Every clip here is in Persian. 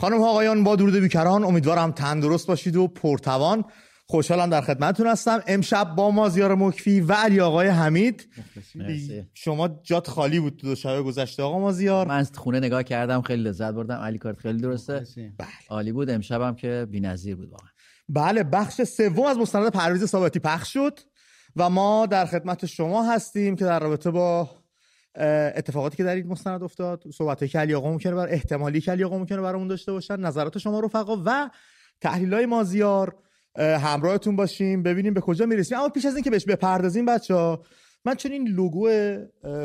خانم آقایان با درود بیکران امیدوارم تندرست باشید و پرتوان. خوشحالم در خدمتتون هستم. امشب با مازیار مکفی و علی آقای حمید. شما جات خالی بود دو شب گذشته آقا مازیار من خونه نگاه کردم خیلی لذت بردم. علی کارت خیلی درسته. بله. عالی بود. امشبم که بی‌نظیر بود واقعا. بله بخش سوم از مستند پرویز ثابتی پخش شد و ما در خدمت شما هستیم که در رابطه با اتفاقاتی که در این مستند افتاد صحبت که علی آقا ممکنه بر احتمالی که علی آقا ممکنه برامون داشته باشن نظرات شما رفقا و تحلیل های مازیار همراهتون باشیم ببینیم به کجا می‌رسیم. اما پیش از اینکه بهش بپردازیم بچه ها من چون این لوگو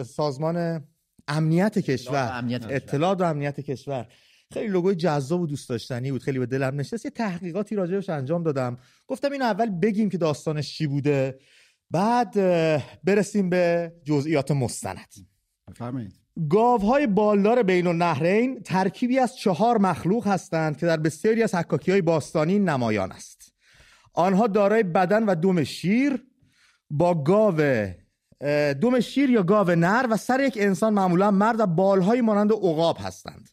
سازمان امنیت کشور امنیت. اطلاعات و امنیت کشور خیلی لوگوی جذاب و دوست داشتنی بود خیلی به دلم نشست یه تحقیقاتی راجعش انجام دادم. گفتم این اول بگیم که داستانش چی بوده بعد برسیم به جزئیات مستند. بفرمایید. گاوهای بالدار بین النهرین ترکیبی از چهار مخلوق هستند که در بسیاری از حکاکی های باستانی نمایان است. آنها دارای بدن و دم شیر با گاو دم شیر یا گاو نر و سر یک انسان معمولا مرد و بالهایی مانند عقاب هستند.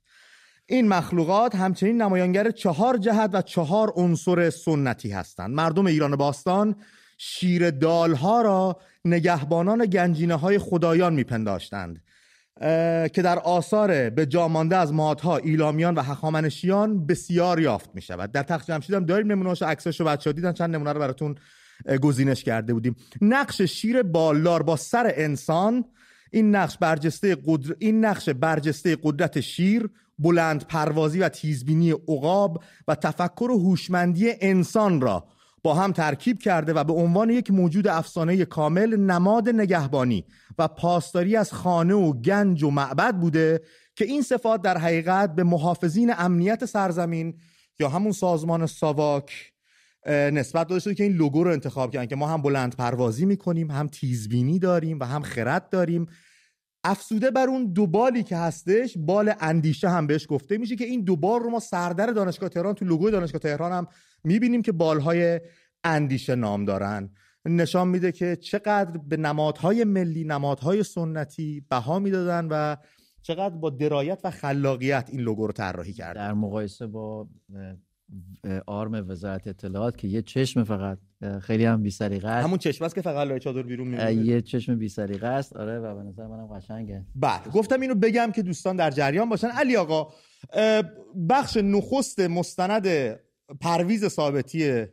این مخلوقات همچنین نمایانگر چهار جهت و چهار عنصر سنتی هستند. مردم ایران باستان شیر دالها را نگهبانان گنجینه های خدایان میپنداشتند. که در آثار به جا مانده از مادها ایلامیان و هخامنشیان بسیار یافت می شود در تخت جمشید هم داریم نمونه‌هاشو عکساشو بچه‌ها دیدن چند نمونه رو براتون گزینش کرده بودیم. نقش شیر بالدار با سر انسان این نقش برجسته قدر... این نقش برجسته قدرت شیر بلند پروازی و تیزبینی عقاب و تفکر و هوشمندی انسان را با هم ترکیب کرده و به عنوان یک موجود افسانه کامل نماد نگهبانی و پاسداری از خانه و گنج و معبد بوده که این صفات در حقیقت به محافظین امنیت سرزمین یا همون سازمان ساواک نسبت داده شده که این لوگو رو انتخاب کردن که ما هم بلند پروازی می‌کنیم هم تیزبینی داریم و هم خرد داریم. افسوده بر اون دو بالی که هستش بال اندیشه هم بهش گفته میشه که این دو بال رو ما سردر دانشگاه تهران تو لوگوی دانشگاه تهران هم می‌بینیم که بالهای اندیشه نام دارن. نشان میده که چقدر به نمادهای ملی نمادهای سنتی بها می‌دادن و چقدر با درایت و خلاقیت این لوگو رو طراحی کردن. در مقایسه با آرم وزارت اطلاعات که یه چشم فقط خیلی هم بی سلیقه است. همون چشم است که فقط لای چادر بیرون اه، میمونه. یه چشم بی سلیقه است. آره و به نظر منم قشنگه. بله گفتم اینو بگم که دوستان در جریان باشن. علی آقا بخش نخست مستند پرویز ثابتی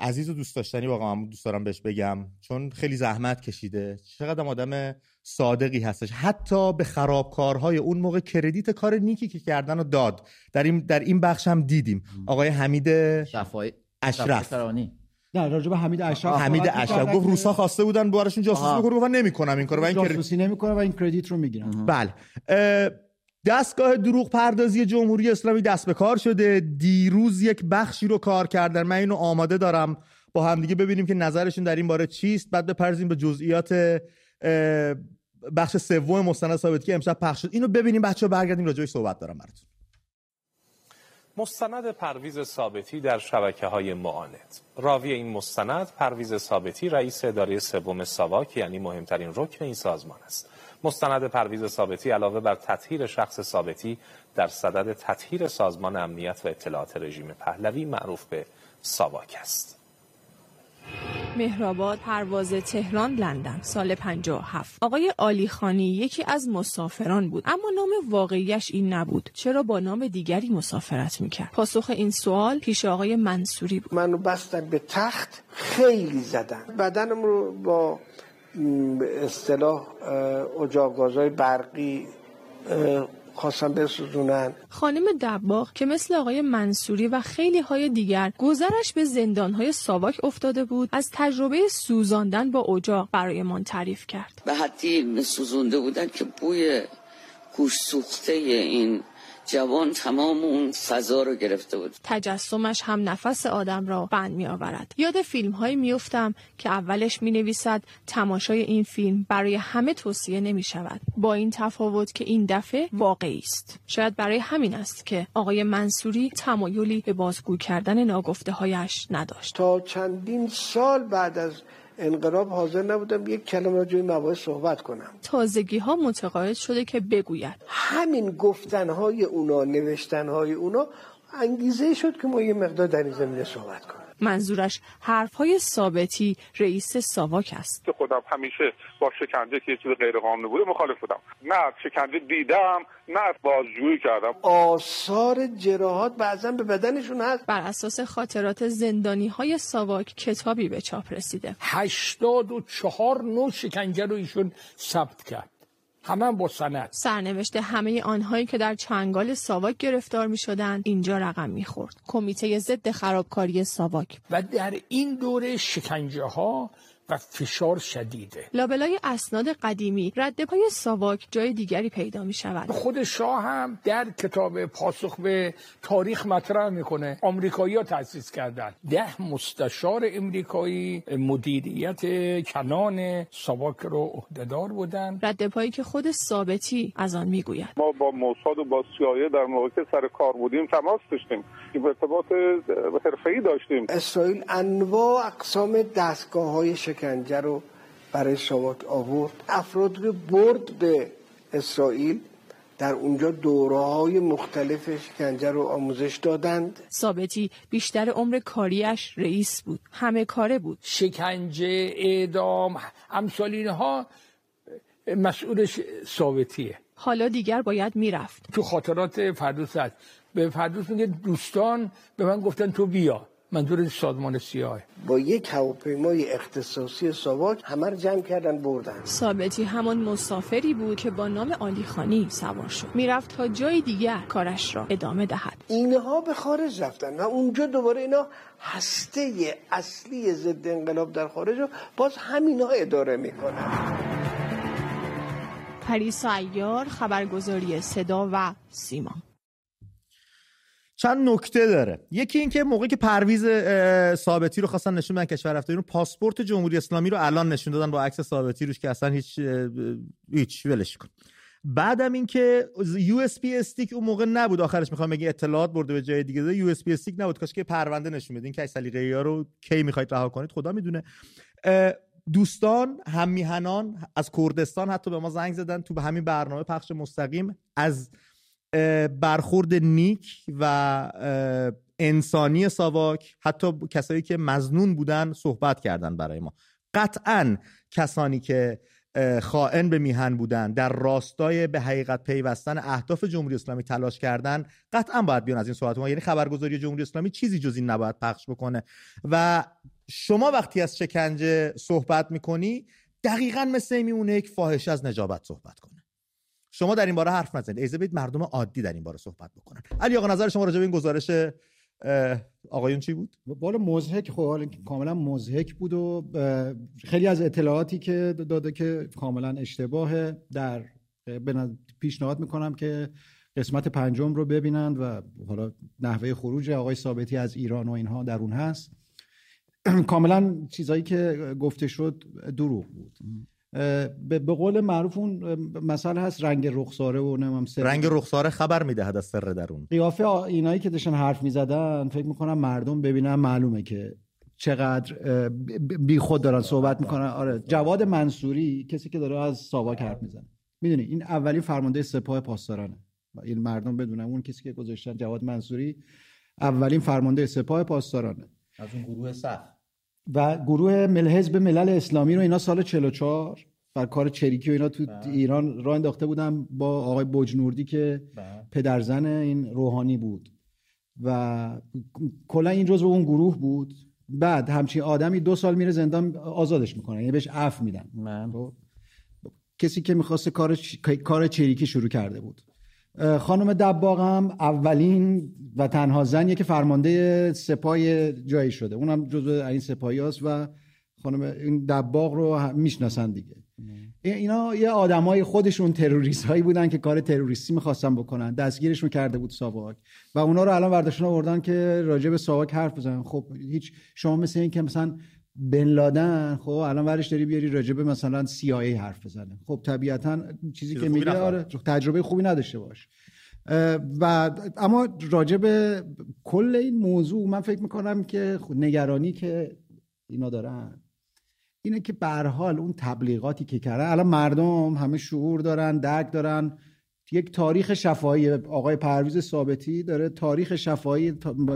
عزیز و دوست داشتنی واقعا من دوست دارم بهش بگم. چون خیلی زحمت کشیده. چقدر آدم صادقی هستش. حتی به خرابکارهای اون موقع کردیت کار نیکی که کردن رو داد. در این در این بخش هم دیدیم. آقای حمید شفای اشرف. نه راجع به حمید اشرف حمید اشرف. گفت روسا خواسته بودن براشون جاسوسی آها. بکنه. گفتن نمی‌کنم این کارو و این کردیت جاسوسی نمی‌کنه و این کردیت رو می‌گیرن. بله. دستگاه دروغ پردازی جمهوری اسلامی دست به کار شده. دیروز یک بخشی رو کار کردن. من اینو آماده دارم. با همدیگه ببینیم که نظرشون در این باره چیست. بعد بپرزیم به جزئیات بخش سوم مستند ثابتی که امشب پخش شد. اینو ببینیم. بچه برگردیم راجعش صحبت دارم براتون. مستند پرویز ثابتی در شبکه های معاند. راوی این مستند پرویز ثابتی رئیس اداره سوم ساواک یعنی مهمترین رکن این سازمان است. مستند پرویز ثابتی علاوه بر تطهیر شخص ثابتی در صدد تطهیر سازمان امنیت و اطلاعات رژیم پهلوی معروف به ساواک است. مهرآباد پرواز تهران لندن سال 57 آقای علی خانی یکی از مسافران بود اما نام واقعیش این نبود. چرا با نام دیگری مسافرت می‌کرد؟ پاسخ این سوال پیش آقای منصوری بود. منو بستن به تخت خیلی زدن. بدنم رو با به اصطلاح اجاقگازهای برقی خواستن بسوزونن. خانم دباغ که مثل آقای منصوری و خیلی های دیگر گذرش به زندان های ساواک افتاده بود از تجربه سوزاندن با اجاق برایمان تعریف کرد. به حدی سوزونده بودن که بوی گوش سوخته این جوان تمام اون فضا رو گرفته بود تجسمش هم نفس آدم را بند می آورد. یاد فیلم هایی می افتم که اولش می نویسد تماشای این فیلم برای همه توصیه نمی شود. با این تفاوت که این دفعه واقعی است. شاید برای همین است که آقای منصوری تمایلی به بازگو کردن ناگفته هایش نداشت. تا چندین سال بعد از انقلاب حاضر نبودم یک کلمه راجع مباحث صحبت کنم. تازگی ها متقاعد شده که بگوید. همین گفتنهای اونا نوشتنهای اونا انگیزه شد که ما یه مقدار در این زمینه صحبت کنیم. منظورش حرفهای ثابتی رئیس ساواک است. که خودم همیشه با شکنجه که یه چیز غیر قانونی بوده مخالف بودم. نه شکنجه دیدم نه بازجویی کردم. آثار جراحات بعضا به بدنشون هست. بر اساس خاطرات زندانی های ساواک کتابی به چاپ رسیده. هشتاد و چهار نوع شکنجه رو ایشون ثبت کرد. همه با سند سرنوشت همه آنهایی که در چنگال ساواک گرفتار می شدند اینجا رقم می خورد. کمیته ضد خرابکاری ساواک و در این دوره شکنجه ها و فشار شدیده. لابلای اسناد قدیمی رد پای ساواک جای دیگری پیدا می شود خود شاه هم در کتاب پاسخ به تاریخ مطرح می‌کنه. آمریکایی ها تأسیس کردن. ده مستشار امریکایی مدیریت کنان ساواک رو عهدهدار بودن. رد پایی که خود ثابتی از آن می‌گوید. ما با موساد و با سیایه در موقع سر کار بودیم تماس داشتیم. ارتباط حرفه‌ای داشتیم. اسرائیل انواع اقسام دستگاه های شکنجه رو برای ساواک آورد. افراد رو برد به اسرائیل. در اونجا دوره های مختلف شکنجه رو آموزش دادند. ثابتی بیشتر عمر کاریش رئیس بود. همه کاره بود. شکنجه اعدام امثال اینها مسئولش ثابتیه. حالا دیگر باید می‌رفت. تو خاطرات فردوس هست به فردوس میگه دوستان به من گفتن تو بیا. منظور سازمان سیاه. با یک هواپیمای اختصاصی ساواک همه رو جمع کردن بردن. ثابتی همان مسافری بود که با نام آلیخانی سوار شد. می‌رفت تا جای دیگر کارش را ادامه دهد. اینها به خارج رفتن و اونجا دوباره اینا هسته اصلی ضد انقلاب در خارج رو باز همینا اداره می‌کنن. پریسا ایار خبرگزاری صدا و سیما. چند نکته داره. یکی اینکه موقعی که پرویز ثابتی رو خواستن نشون بدن کشور رفته پاسپورت جمهوری اسلامی رو الان نشون دادن با عکس ثابتی روش که اصلا هیچ هیچ ولش کن. بعدم اینکه USB stick اون موقع نبود آخرش می‌خوام بگی اطلاعات برده به جای دیگه USB stick نبود. کاش که پرونده نشون بدین که سلیقه ها رو کی می‌خواید رها کنید خدا می‌دونه. دوستان هم میهنان از کردستان حتی به ما زنگ زدن تو به همین برنامه پخش مستقیم. از برخورد نیک و انسانی ساواک حتی کسایی که مزنون بودن صحبت کردن برای ما. قطعا کسانی که خائن به میهن بودن در راستای به حقیقت پیوستن اهداف جمهوری اسلامی تلاش کردن قطعا باید بیان از این صحبت ما. یعنی خبرگزاری جمهوری اسلامی چیزی جز این نباید پخش بکنه. و شما وقتی از شکنجه صحبت می‌کنی دقیقا مثل میمونه یک فاحشه از نجابت صحبت کنه شما در این باره حرف نزنید. ایزه بید مردم عادی در این باره صحبت بکنن. علی آقا نظر شما راجع به این گزارش آقایون چی بود؟ بالا مزهک خب کاملا مزهک بود و خیلی از اطلاعاتی که داده که کاملا اشتباهه. در پیشنهاد می‌کنم که قسمت پنجم رو ببینند و حالا نحوه خروج آقای ثابتی از ایران و اینها در اون هست. کاملا چیزایی که گفته شد دروغ بود. به قول معروف اون مسئله هست رنگ رخساره و نمیم سر. رنگ رخساره خبر می‌دهد از سر درون. قیافه اینایی که داشتن حرف می‌زدن فکر می‌کنم مردم ببینن معلومه که چقدر بی خود دارن صحبت می‌کنن. آره جواد منصوری کسی که داره از ساواک حرف می‌زنه. می‌دونی این اولین فرمانده سپاه پاسدارانه. این مردم بدونن اون کسی که گذاشتن جواد منصوری اولین فرمانده سپاه پاسدارانه. از اون گروه صف و گروه مل حزب ملل اسلامی رو اینا سال 44 و کار چریکی و اینا تو بله. ایران راه انداخته بودن با آقای بجنوردی که بله. پدرزن این روحانی بود و کلا این جزء اون گروه بود بعد همچین آدمی دو سال میره زندان آزادش می‌کنه یعنی بهش عفو میدن. خب؟ کسی که می‌خواست کار کار چریکی شروع کرده بود خانم دباغ هم اولین و تنها زنیه که فرمانده سپاه جایی شده. اونم جزو این سپاهی هست و خانم این دباغ رو می‌شناسن دیگه. اینا یه آدمای خودشون تروریست هایی بودن که کار تروریستی می‌خواستن بکنن. دستگیرشون کرده بود ساواک. و اونا رو الان ورداشون آوردن که راجع به ساواک حرف بزنن. خب هیچ شما مثل این که مثلا بن لادن خب الان ورش داری بیاری راجع به مثلا CIA حرف بزنه. خب طبیعتا چیزی که میگه آره تجربه خوبی نداشته باش. و اما راجع به کل این موضوع من فکر می‌کنم که نگرانی که اینا دارن اینه که به حال اون تبلیغاتی که کردن الان مردم همه شعور دارن درک دارن. یک تاریخ شفاهی آقای پرویز ثابتی داره تاریخ شفاهی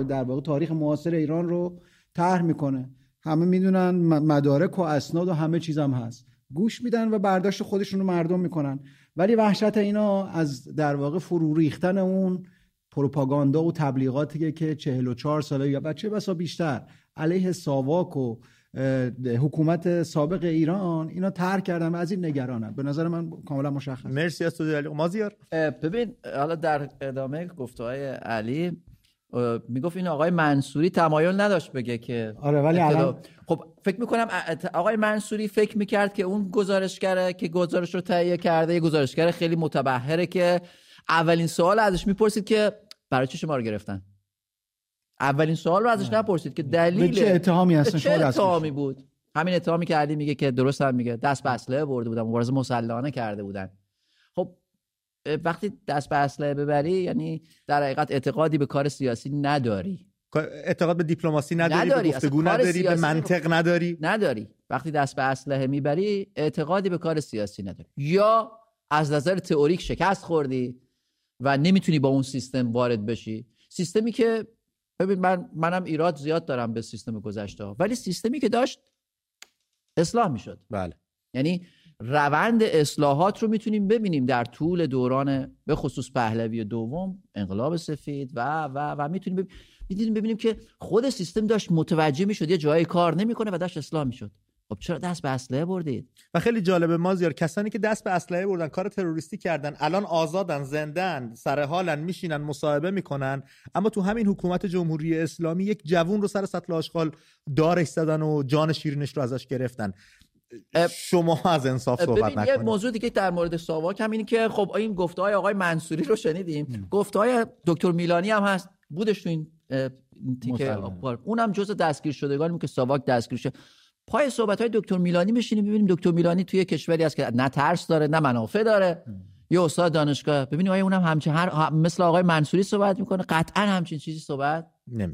در واقع تاریخ معاصر ایران رو طرح می‌کنه. همه می‌دونن مدارک و اسناد و همه چیز هم هست. گوش میدن و برداشت خودشون رو مردم می‌کنن. ولی وحشت اینا از در واقع فرو ریختن اون پروپاگاندا و تبلیغاتی که 44 ساله یا بچه بسا بیشتر علیه ساواک و حکومت سابق ایران اینا ترک کردن و از این نگرانم به نظر من کاملا مشخص. مرسی از تو علی مازیار ببین حالا در ادامه گفته های علی می‌گفت این آقای منصوری تمایل نداشت بگه که آره ولی الان خب فکر می‌کنم آقای منصوری فکر می‌کرد که اون گزارشگره که گزارش رو تهیه کرده یه گزارشگر خیلی متبهره که اولین سوال ازش می‌پرسید که برای چه شما رو گرفتن؟ اولین سوال رو ازش نپرسید که دلیل چه اتهامی هستن؟ چه اتهامی بود؟ همین اتهامی که علی میگه که درست هم میگه. دست به اسلحه برده بودن مبارزه مسلحانه کرده بودن. وقتی دست به اسلحه ببری یعنی در حقیقت اعتقادی به کار سیاسی نداری. اعتقاد به دیپلماسی نداری, نداری. به گفتگو نداری به منطق نداری. نداری. وقتی دست به اسلحه می‌بری اعتقادی به کار سیاسی نداری. یا از نظر تئوریک شکست خوردی و نمی‌تونی با اون سیستم وارد بشی. سیستمی که ببین من منم ایراد زیاد دارم به سیستم گذشته ولی سیستمی که داشت اصلاح می‌شد. بله. یعنی روند اصلاحات رو می‌تونیم ببینیم در طول دوران به خصوص پهلوی دوم انقلاب سفید و و و می‌تونیم ببینیم, ببینیم که خود سیستم داشت متوجه می‌شد یه جایی کار نمی‌کنه و داشت اصلاح می‌شد. خب چرا دست به اسلحه بردید؟ و خیلی جالبه مازیار کسانی که دست به اسلحه بردن کار تروریستی کردن الان آزادن زندن سر حالن میشینن مصاحبه می‌کنن اما تو همین حکومت جمهوری اسلامی یک جوون رو سر سطل آشغال دارش زدن و جان شیرینش رو ازش گرفتن. شما از انصاف صحبت نکنید یه موضوع دیگه در مورد ساواک هم اینه که خب این گفته های آقای منصوری رو شنیدیم گفته های دکتر میلانی هم هست. بودش تو این تیکه اونم جزء دستگیر شدگانی که ساواک دستگیر شده پای صحبت های دکتر میلانی بشینیم ببینیم دکتر میلانی توی کشوری است که نه ترس داره نه منافع داره. یه استاد دانشگاه. ببینیم آیا اونم همچین هر مثل آقای منصوری صحبت می‌کنه؟ قطعا همچین چیزی صحبت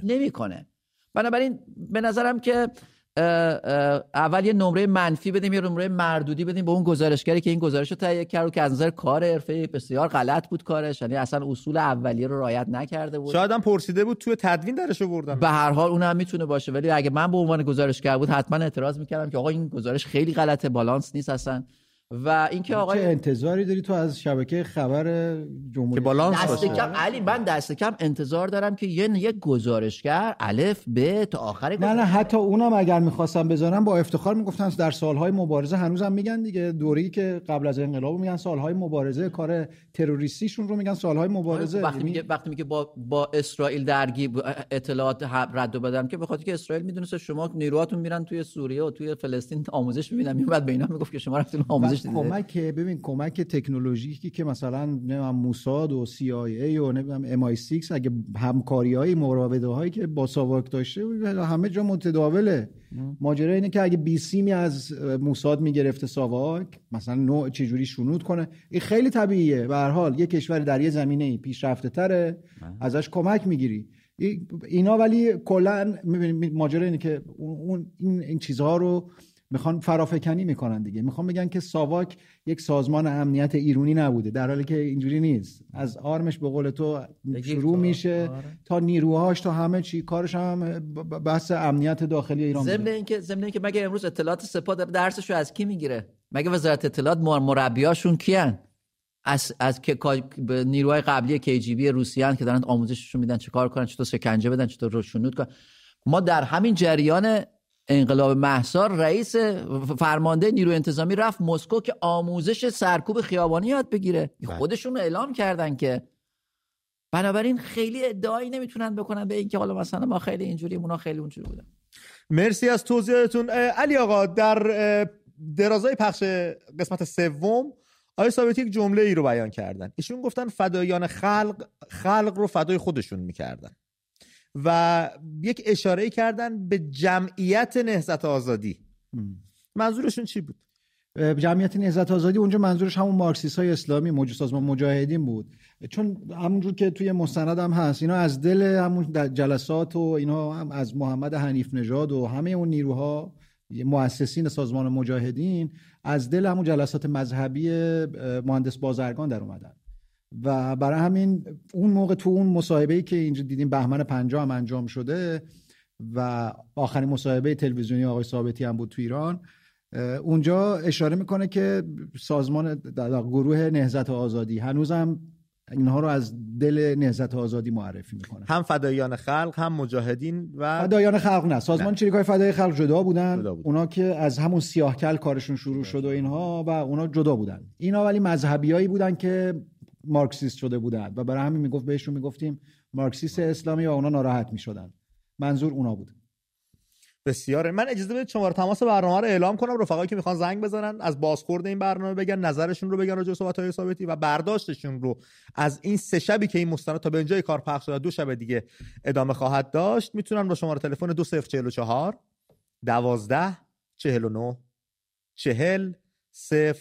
نمی‌کنه. بنابراین به نظرم که اول یه نمره منفی بدیم یه نمره مردودی بدیم به اون گزارشگری که این گزارش رو تهیه کرد که از نظر کار حرفه بسیار غلط بود کارش. یعنی اصلا اصول اولیه رو رعایت نکرده بود. شاید هم پرسیده بود توی تدوین درش آوردن به هر حال اون هم می‌تونه باشه. ولی اگه من به عنوان گزارشگر بود حتما اعتراض می‌کردم که آقا این گزارش خیلی غلطه بالانس نیست اصلا. و اینکه آقای چه انتظاری داری تو از شبکه خبر جمهوری که بالانس دست کم علی من دست کم انتظار دارم که یه یک گزارشگر الف به تا آخر نه نه حتی اونم اگر می‌خواستم بذارم با افتخار می‌گفتن در سالهای مبارزه هنوزم میگن دیگه. دوری که قبل از انقلاب میگن سالهای مبارزه کار تروریستیشون رو میگن سالهای مبارزه. وقتی یعنی میگه وقتی میگه با با اسرائیل درگیر اطلاعات رد و بدم که بخاطر که اسرائیل می‌دونسته شما نیروهاتون میرن توی سوریه و توی فلسطین آموزش می‌بینن. بعد به اینا می‌گفت که شما رفتین آموزش کمک ببین کمک تکنولوژیکی که مثلا نمی‌دونم موساد و سی آی ای و نمی‌دونم ام آی 6 اگه همکاری های مراوده هایی که با ساواک داشته همه جا متداوله. ماجرا اینه که اگه بی سیمی از موساد می‌گرفته ساواک مثلا نوع چجوری شنود کنه این خیلی طبیعیه. به هر حال یه کشور در یه زمینه پیشرفته تره ازش کمک می‌گیری. اینا ولی کلا ماجرا اینه که اون این, این چیزها رو می‌خوان فرافکنی می‌کنن دیگه. می‌خوان بگن که ساواک یک سازمان امنیت ایرونی نبوده. در حالی که اینجوری نیست. از آرمش به قول تو شروع میشه آره. تا نیروهاش تا همه چی. کارش هم بحث امنیت داخلی ایران ضمن اینکه ضمن اینکه مگه امروز اطلاعات سپاه درسشو از کی می‌گیره؟ مگه وزارت اطلاعات مربیاشون کیان؟ از از که نیروهای قبلی کیجیبی روسیان که دارن آموزششون میدن چه کار کنن چطور شکنجه بدن چطور روشنود کنن. ما در همین جریان انقلاب محسار رئیس فرمانده نیرو انتظامی رفت مسکو که آموزش سرکوب خیابانی یاد بگیره. بله. خودشون اعلام کردن که بنابراین خیلی ادعایی نمی‌تونن بکنن به اینکه حالا مثلا ما خیلی اینجوری اونا خیلی اونجوری بودن. مرسی از توضیحتون علی آقا در درازای پخش قسمت سوم آقای ثابتی یک جمله ای رو بیان کردن. ایشون گفتن فدایان خلق خلق رو فدای خودشون می‌کردن. و یک اشاره کردن به جمعیت نهزت آزادی. منظورشون چی بود؟ جمعیت نهزت آزادی اونجا منظورش همون مارکسیست های اسلامی موجود سازمان مجاهدین بود. چون همونجور که توی مستند هم هست اینا از دل همون جلسات و اینا هم از محمد حنیف نژاد و همه اون نیروها مؤسسین سازمان مجاهدین از دل همون جلسات مذهبی مهندس بازرگان در اومدن. و برای همین اون موقع تو اون مصاحبه ای که اینجا دیدیم بهمن 50 هم انجام شده و آخرین مصاحبه تلویزیونی آقای ثابتی هم بود تو ایران اونجا اشاره می‌کنه که سازمان گروه نهزت آزادی هنوزم اینها رو از دل نهزت آزادی معرفی می‌کنه. هم فدایان خلق هم مجاهدین و فدایان خلق نه سازمان چریکای فدای خلق جدا بودن. جدا بود. اونا که از همون سیاهکل کارشون شروع شد و اینها و اونا جدا بودن. اینا ولی مذهبیایی بودن که مارکسیست شده بودن و برای همین می‌گفت بهشون می‌گفتیم مارکسیست اسلامی و اونا ناراحت می‌شدن. منظور اونا بود. بسیاره. من اجازه بدید شماره تماس برنامه رو اعلام کنم. رفقایی که می‌خوان زنگ بزنن از بازخورد این برنامه بگن نظرشون رو بگن راجع صحبت های ثابتی و برداشتشون رو از این سه شبی که این مستند تا به اینجای کار پخش شده دو شب دیگه ادامه خواهد داشت. می‌تونن با شماره تلفن 2044 12 49 40 0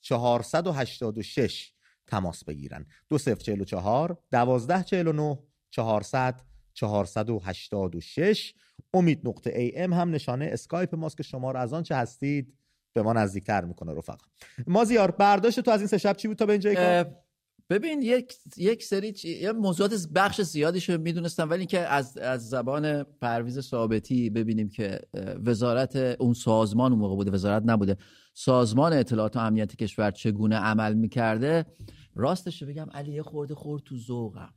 486 تماس بگیرن. 2044 12 49 400 486 امید نقطه ای ام هم نشانه اسکایپ ماست که شما رو از آنچه هستید به ما نزدیکتر می‌کنه رفقا. مازیار برداشت تو از این سه شب چی بود تا به اینجای ببین یک یک سری چی... یه موضوعات بخش زیادیشو می‌دونستم ولی که از از زبان پرویز ثابتی ببینیم که وزارت اون سازمان اون موقع بوده وزارت نبوده. سازمان اطلاعات و امنیت کشور چگونه عمل می‌کرده؟ راستش بگم علی یه خورده خورد تو ذوقم.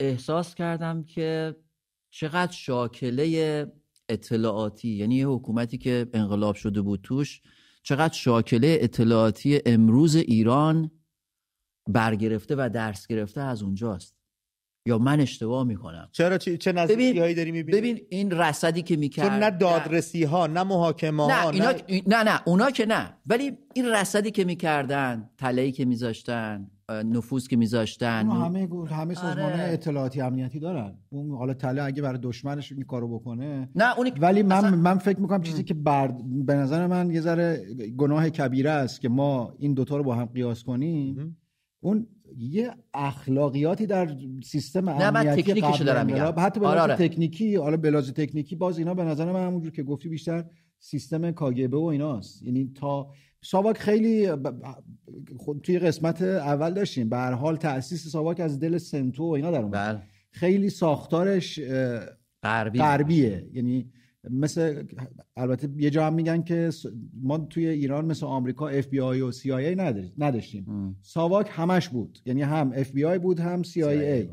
احساس کردم که چقدر شاکله اطلاعاتی یعنی یه حکومتی که انقلاب شده بود توش چقدر شاکله اطلاعاتی امروز ایران برگرفته و درس گرفته از اونجاست. یا من اشتباه می‌کنم؟ چرا؟ چه, چه نزدیکی هایی داری می‌بینی؟ ببین این رصدی که می‌کرد چون نه دادرسی ها نه محاکمه ها نه, نه... نه نه اونا که نه. ولی این رصدی که می‌کردن تلهی که میذاشتن نفوذ که میذاشتن همه همه سازمان آره. اطلاعاتی امنیتی دارن. اون حالا تله اگه برای دشمنش این کارو بکنه نه اونی... ولی من اصلا... من فکر می‌کنم چیزی که برد... به نظر من یه ذره گناه کبیره است که ما این دوتا رو با هم قیاس کنیم. اون یه اخلاقیاتی در سیستم نه من تکنیکشو دارم میگم. حتی به آره آره. تکنیکی حالا بلاز تکنیکی باز اینا به نظر من همونجور که گفتی بیشتر سیستم کاگبه و ایناست. یعنی تا ساواک خیلی خود توی قسمت اول داشتیم. به هر حال تاسیس ساواک از دل سنتو و اینا در اومد. بله. خیلی ساختارش غربی. غربیه. یعنی مثل البته یه جا هم میگن که ما توی ایران مثل آمریکا اف بی آی و سی آی ای نداشتیم. ساواک همش بود. یعنی هم اف بی آی بود هم سی آی ای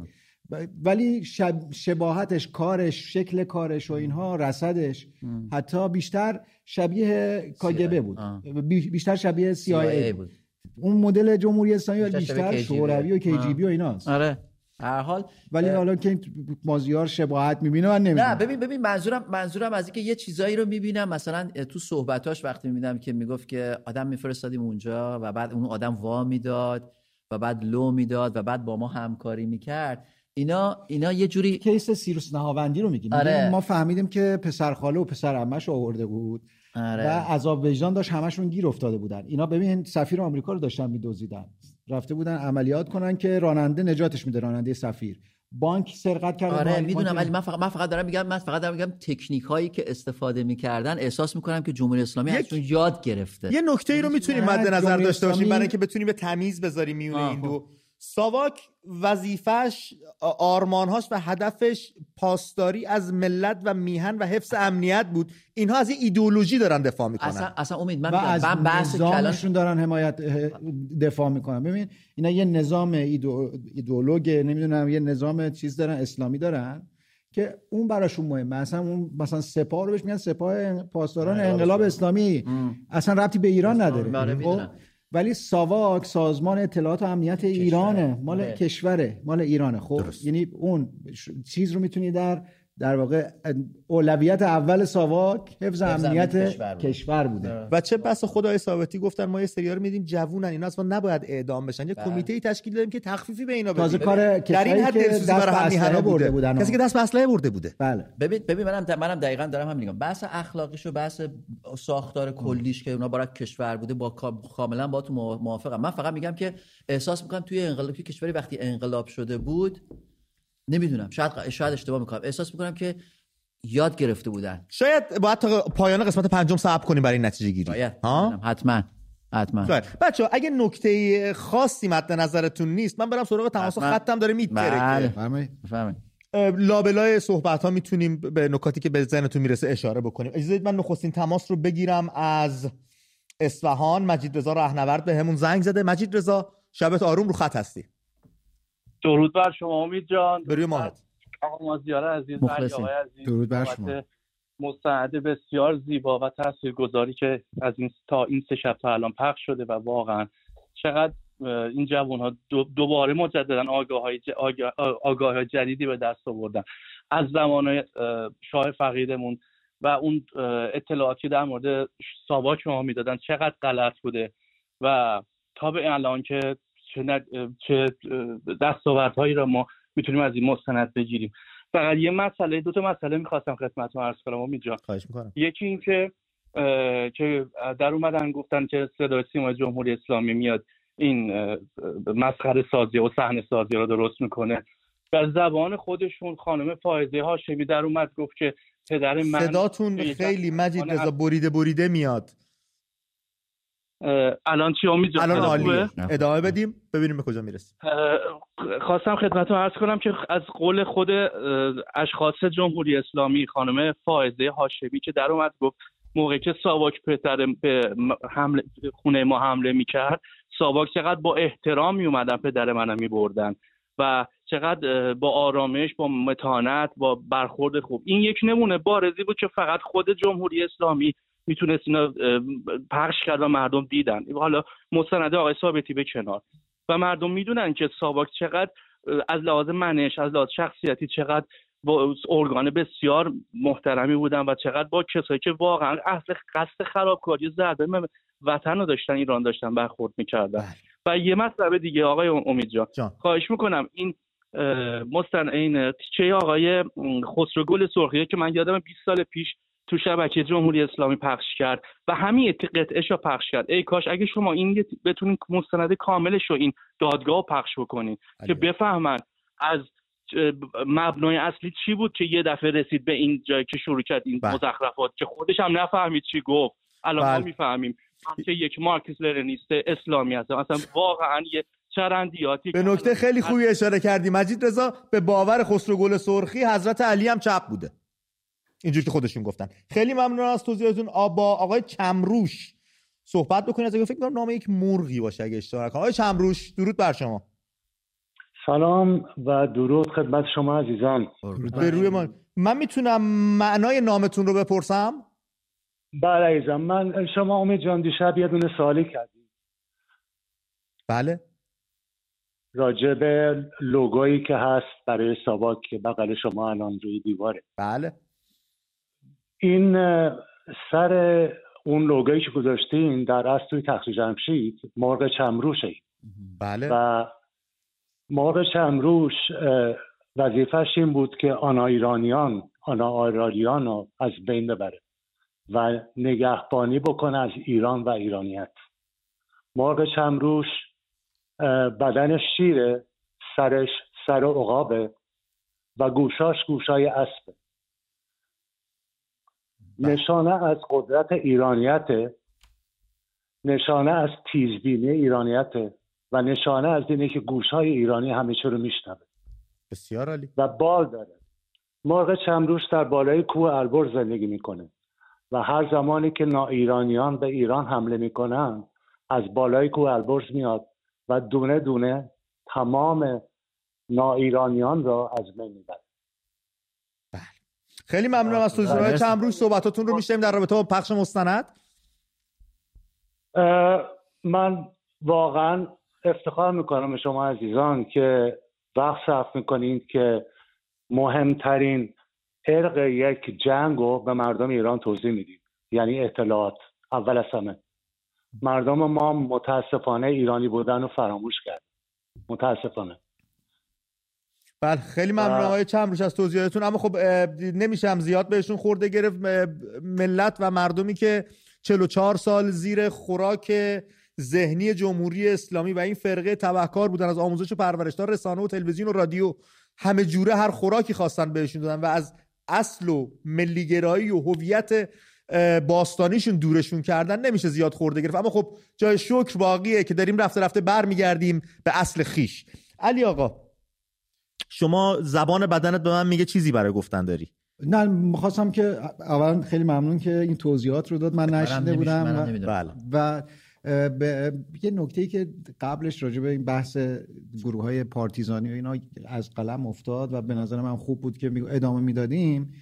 ولی شباهتش کارش شکل کارش و اینها رصدش حتی بیشتر شبیه کاگبه بود. بیشتر شبیه سی آی ای بود. اون مدل جمهوری اسلامی بیشتر, بیشتر شوروی و KGB و ایناست. آره. هر حال ولی حالا که مازیار شباهت می‌بینه من نمی‌دونم نه ببین ببین منظورم منظورم از اینکه یه چیزایی رو می‌بینم. مثلا تو صحبتاش وقتی می‌بینم که می‌گفت که آدم میفرستادیم اونجا و بعد اون آدم وا می‌داد و بعد لو می‌داد و بعد با ما همکاری می‌کرد. اینا اینا یه جوری کیس سیروس نهاوندی رو میگیم. آره. ما فهمیدیم که پسر خاله و پسر عمش آورده بود آره. و عذاب وجدان داشت همشون گیر افتاده بودن. اینا ببین سفیر آمریکا رو داشتن میدزدیدن. رفته بودن عملیات کنن که راننده نجاتش میده راننده سفیر. بانک سرقت کرده آره می‌دونم ولی من فقط من فقط دارم میگم من فقط دارم میگم تکنیک هایی که استفاده می‌کردن احساس می‌کنم که جمهوری اسلامی یک... ازشون یاد گرفته. یه نکته ای رو می‌تونیم مد نظر داشته باشیم برای اینکه بتونیم به تمیز بذاریم میونه این دو. خب. ساواک وظیفش آرمانهاش و هدفش پاسداری از ملت و میهن و حفظ امنیت بود. اینها از این ایدئولوژی دارن دفاع می‌کنن. اصلا, اصلا امید من, و از من بحث نظامشون دارن حمایت دفاع می‌کنن. ببین اینا یه نظام ایدئولوگ نمی‌دونم یه نظام چیز دارن اسلامی دارن که اون براشون مهمه. اصلا اون مثلا سپاه رو بهش میگن سپاه پاسداران انقلاب اسلامی. اصلا ربطی به ایران نداره. خب؟ ولی ساواک سازمان اطلاعات و امنیت ایرانه مال بله. کشوره مال ایرانه. خب یعنی اون چیز رو می‌تونی در در واقع اولویت اول ساواک حفظ امنیت کشور, کشور بوده. و چه بس خدای ثابتی گفتن ما یه سریال میدیم جوونن اینا اصلا نباید اعدام بشن. یه بله. کمیته ای تشکیل دادیم که تخفیفی به اینا بدیم. تازه کار در این حد دست اسلحه برده بودن. کسی که دست به اسلحه برده بوده. بله. ببین ببین منم منم دقیقاً دارم هم میگم. بحث اخلاقیش و بحث ساختار کلیش که اونا برای کشور بوده با کاملا با تو موافقم. من فقط میگم که احساس می‌کنم توی انقلابی کشوری وقتی انقلاب شده بود نمی‌دونم. شاید شاید اشتباه می‌کنم. احساس می‌کنم که یاد گرفته بودن. شاید باید تا پایان قسمت پنجم صبر کنیم برای نتیجه گیری. باید. ها؟ حتما. حتما. بچه اگه نکته خاصی مد نظرتون نیست من برم سراغ تماس. خطم داره میترکه بله. لابلای صحبت ها می‌تونیم به نکاتی که به ذهنتون می‌رسه اشاره بکنیم. اجازه بدید من نخستین تماس رو بگیرم از اصفهان. مجید رضا رهنورد به همون زنگ زده. مجید رضا شبت آروم رو خط هستی. درود بر شما امید جان. به روی ماهت آقا مازیار عزیز آقای عزیز. درود بر شما. مستند بسیار زیبا و تاثیرگذاری که از این تا این سه شب تا الان پخش شده و واقعا چقدر این جوان ها دوباره مجددا آگاه های آگاه, آگاه جدیدی به دست آوردن. از زمان شاه فقیدمون و اون اطلاعاتی که در مورد ساواک ما می‌دادن چقدر غلط بوده و تا به الان که چه, ند- چه دستاوردهایی را ما می‌تونیم از این مستند بگیریم. فقط یه مسئله دو تا مسئله می‌خواستم خدمتتون عرض کنم امید جان یکی این که در اومدن گفتن که صدای سیمای جمهوری اسلامی میاد این مسخره سازی و صحنه سازی رو درست می‌کنه. در زبان خودشون خانم فائزه هاشمی در اومد گفت که پدر من صداتون خیلی مجید رضا بریده بریده میاد. الان چی امید الان عالیه؟ ادامه بدیم ببینیم به کجا می‌رسیم. خواستم خدمتتون عرض کنم که از قول خود اشخاص جمهوری اسلامی خانم فائزه هاشمی که در اومد گفت موقعی که ساواک پدر به حمله خونه ما حمله می‌کرد ساواک چقدر با احترام میومدن پدر منو میبردن و چقدر با آرامش با متانت با برخورد خوب. این یک نمونه بارزی بود که فقط خود جمهوری اسلامی می‌تونست اینا پخش کرد و مردم دیدن. حالا مستند آقای ثابتی به کنار. و مردم می‌دونن که ساواک چقدر از لحاظ منش از لحاظ شخصیتی چقدر با ارگان بسیار محترمی بودن و چقدر با کسایی که واقعا اصل قصد خرابکاری ضربه به وطن رو داشتن ایران داشتن برخورد می‌کردن. و یه مطلب دیگه آقای امید جان. جان. خواهش می‌کنم این مستن این تیچه آقای خسروگل سرخیه که من یادم 20 سال پیش تو شبکه جمهوری اسلامی پخش کرد و همین قطعش رو پخش کرد. ای کاش اگه شما این بتونین مستند کاملش رو این دادگاه پخش بکنین که بفهمن از مبنای اصلی چی بود که یه دفعه رسید به این جایی که شروع کرد این بله. مزخرفات که خودش هم نفهمید چی گفت. الان ما بله. می‌فهمیم. که یک مارکس لرنیست اسلامی هستم. اصلا واقعا یه چرندیاتی به نکته خیلی خوبی اشاره کردی. مجید رضا به باور خسرو گل سرخی حضرت علی هم چپ بوده. اینجوری که خودشون گفتن. خیلی ممنون از توضیحاتون آ- با آقای چمروش صحبت بکنید. از فکر کنم نام یک مرغی باشه اگه اشتباه نکنم. آقای چمروش درود بر شما. سلام و درود خدمت شما عزیزان. به روی ما. من می‌تونم معنای نامتون رو بپرسم؟ بله عزیزم من شما امید جان دیشب یه دونه سوالی کردیم بله. راجع به لوگویی که هست برای ساواک که بغل شما الان روی دیواره. بله. این سر اون لوگویی که گذاشتین در اصل توی تخت جمشید مرغ چمروشه بله. و مرغ چمروش وظیفش این بود که آنا ایرانیان آنا ایرانیان رو از بین ببره و نگهبانی بکنه از ایران و ایرانیت. مرغ چمروش بدنش شیره سرش سر عقابه و گوشاش گوشای اسبه. نشانه از قدرت ایرانیت نشانه از تیزبینی ایرانیت و نشانه از اینه که گوشهای ایرانی همه چی رو میشنوه. بسیار عالی. و بال داره. مرغ چمروش در بالای کوه البرز زندگی می‌کنه و هر زمانی که نا ایرانیان به ایران حمله می‌کنن از بالای کوه البرز میاد و دونه دونه تمام نا ایرانیان را از بین می‌بره. خیلی ممنونم از توضیحات آقای چمروش صحبتاتون رو میشنیم در رابطه با پخش مستند. من واقعا افتخار می‌کنم به شما عزیزان که وقت صرف می‌کنید که مهمترین ارق یک جنگ رو به مردم ایران توضیح می‌دید. یعنی اطلاعات اول از همه. مردم ما متاسفانه ایرانی بودن رو فراموش کرد متاسفانه. بله خیلی ممنون آقای چمروش از توضیحاتتون. اما خب نمیشم زیاد بهشون خورده گرفت ملت و مردمی که 44 سال زیر خوراک ذهنی جمهوری اسلامی و این فرقه تبهکار بودن از آموزش و پرورش تا رسانه و تلویزیون و رادیو همه جوره هر خوراکی خواستن بهشون دادن و از اصل و ملیگرایی و هویت باستانیشون دورشون کردن نمیشه زیاد خورده گرفت. اما خب جای شکر باقیه که داریم رفته رفته برمیگردیم به اصل خیش علی آقا شما زبان بدنت به من میگه چیزی برای گفتن داری؟ نه می‌خواستم که اولا خیلی ممنون که این توضیحات رو داد. من نشیده بودم و, و به یه نکته ای که قبلش راجع به این بحث گروه های پارتیزانی و اینا از قلم افتاد و به نظر من خوب بود که ادامه می‌دادیم.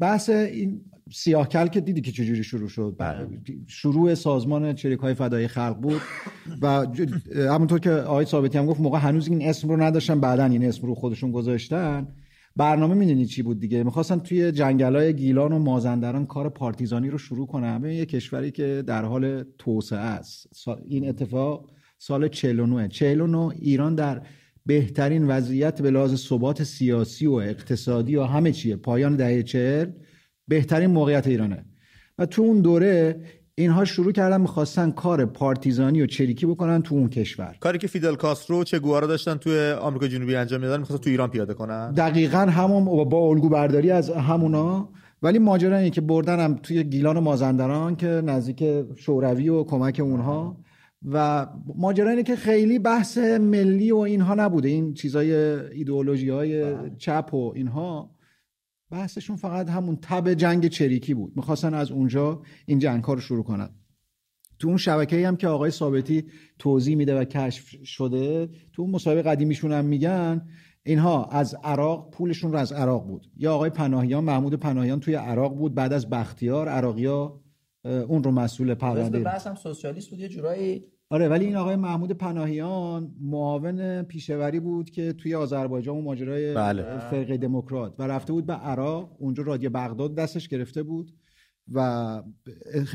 بحث این سیاهکل که دیدی که چجوری شروع شد؟ بله. شروع سازمان چریک های فدای خلق بود و همونطور که آقای ثابتی هم گفت موقع هنوز این اسم رو نداشتن بعدا این اسم رو خودشون گذاشتن. برنامه می‌دونی چی بود دیگه؟ می‌خواستن توی جنگل های گیلان و مازندران کار پارتیزانی رو شروع کنن. یه کشوری که در حال توسعه است. این اتفاق سال 49 49 ایران در بهترین وضعیت به لحاظ ثبات سیاسی و اقتصادی و همه چیه. پایان دهه چهل بهترین موقعیت ایرانه. و تو اون دوره اینها شروع کردن می‌خواستن کار پارتیزانی و چریکی بکنن تو اون کشور. کاری که فیدل کاسترو چه گوارا داشتن توی آمریکا جنوبی انجام می‌دادن می‌خواستن تو ایران پیاده کنن؟ دقیقا همون با الگو برداری از همونا. ولی ماجرا اینه که بردن هم توی گیلان و مازندران که نزدیک شوروی و کمک اونها. و ماجرا اینه که خیلی بحث ملی و اینها نبوده. این چیزای ایدئولوژی های بله. چپ و اینها بحثشون فقط همون تب جنگ چریکی بود. می‌خواستن از اونجا این جنگ ها رو شروع کنن. تو اون شبکه هم که آقای ثابتی توضیح میده و کشف شده تو اون مصاحبه قدیمیشون هم میگن اینها از عراق پولشون رو از عراق بود. یا آقای پناهیان محمود پناهیان توی عراق بود بعد از بختیار عراقیا اون رو مسئول پرونده بحث هم سوسیالیست بود. یه جورایی آره ولی این آقای محمود پناهیان معاون پیشوری بود که توی آذربایجان و ماجرای بله. فرقه دموکرات و رفته بود به عراق اونجا رادیو بغداد دستش گرفته بود و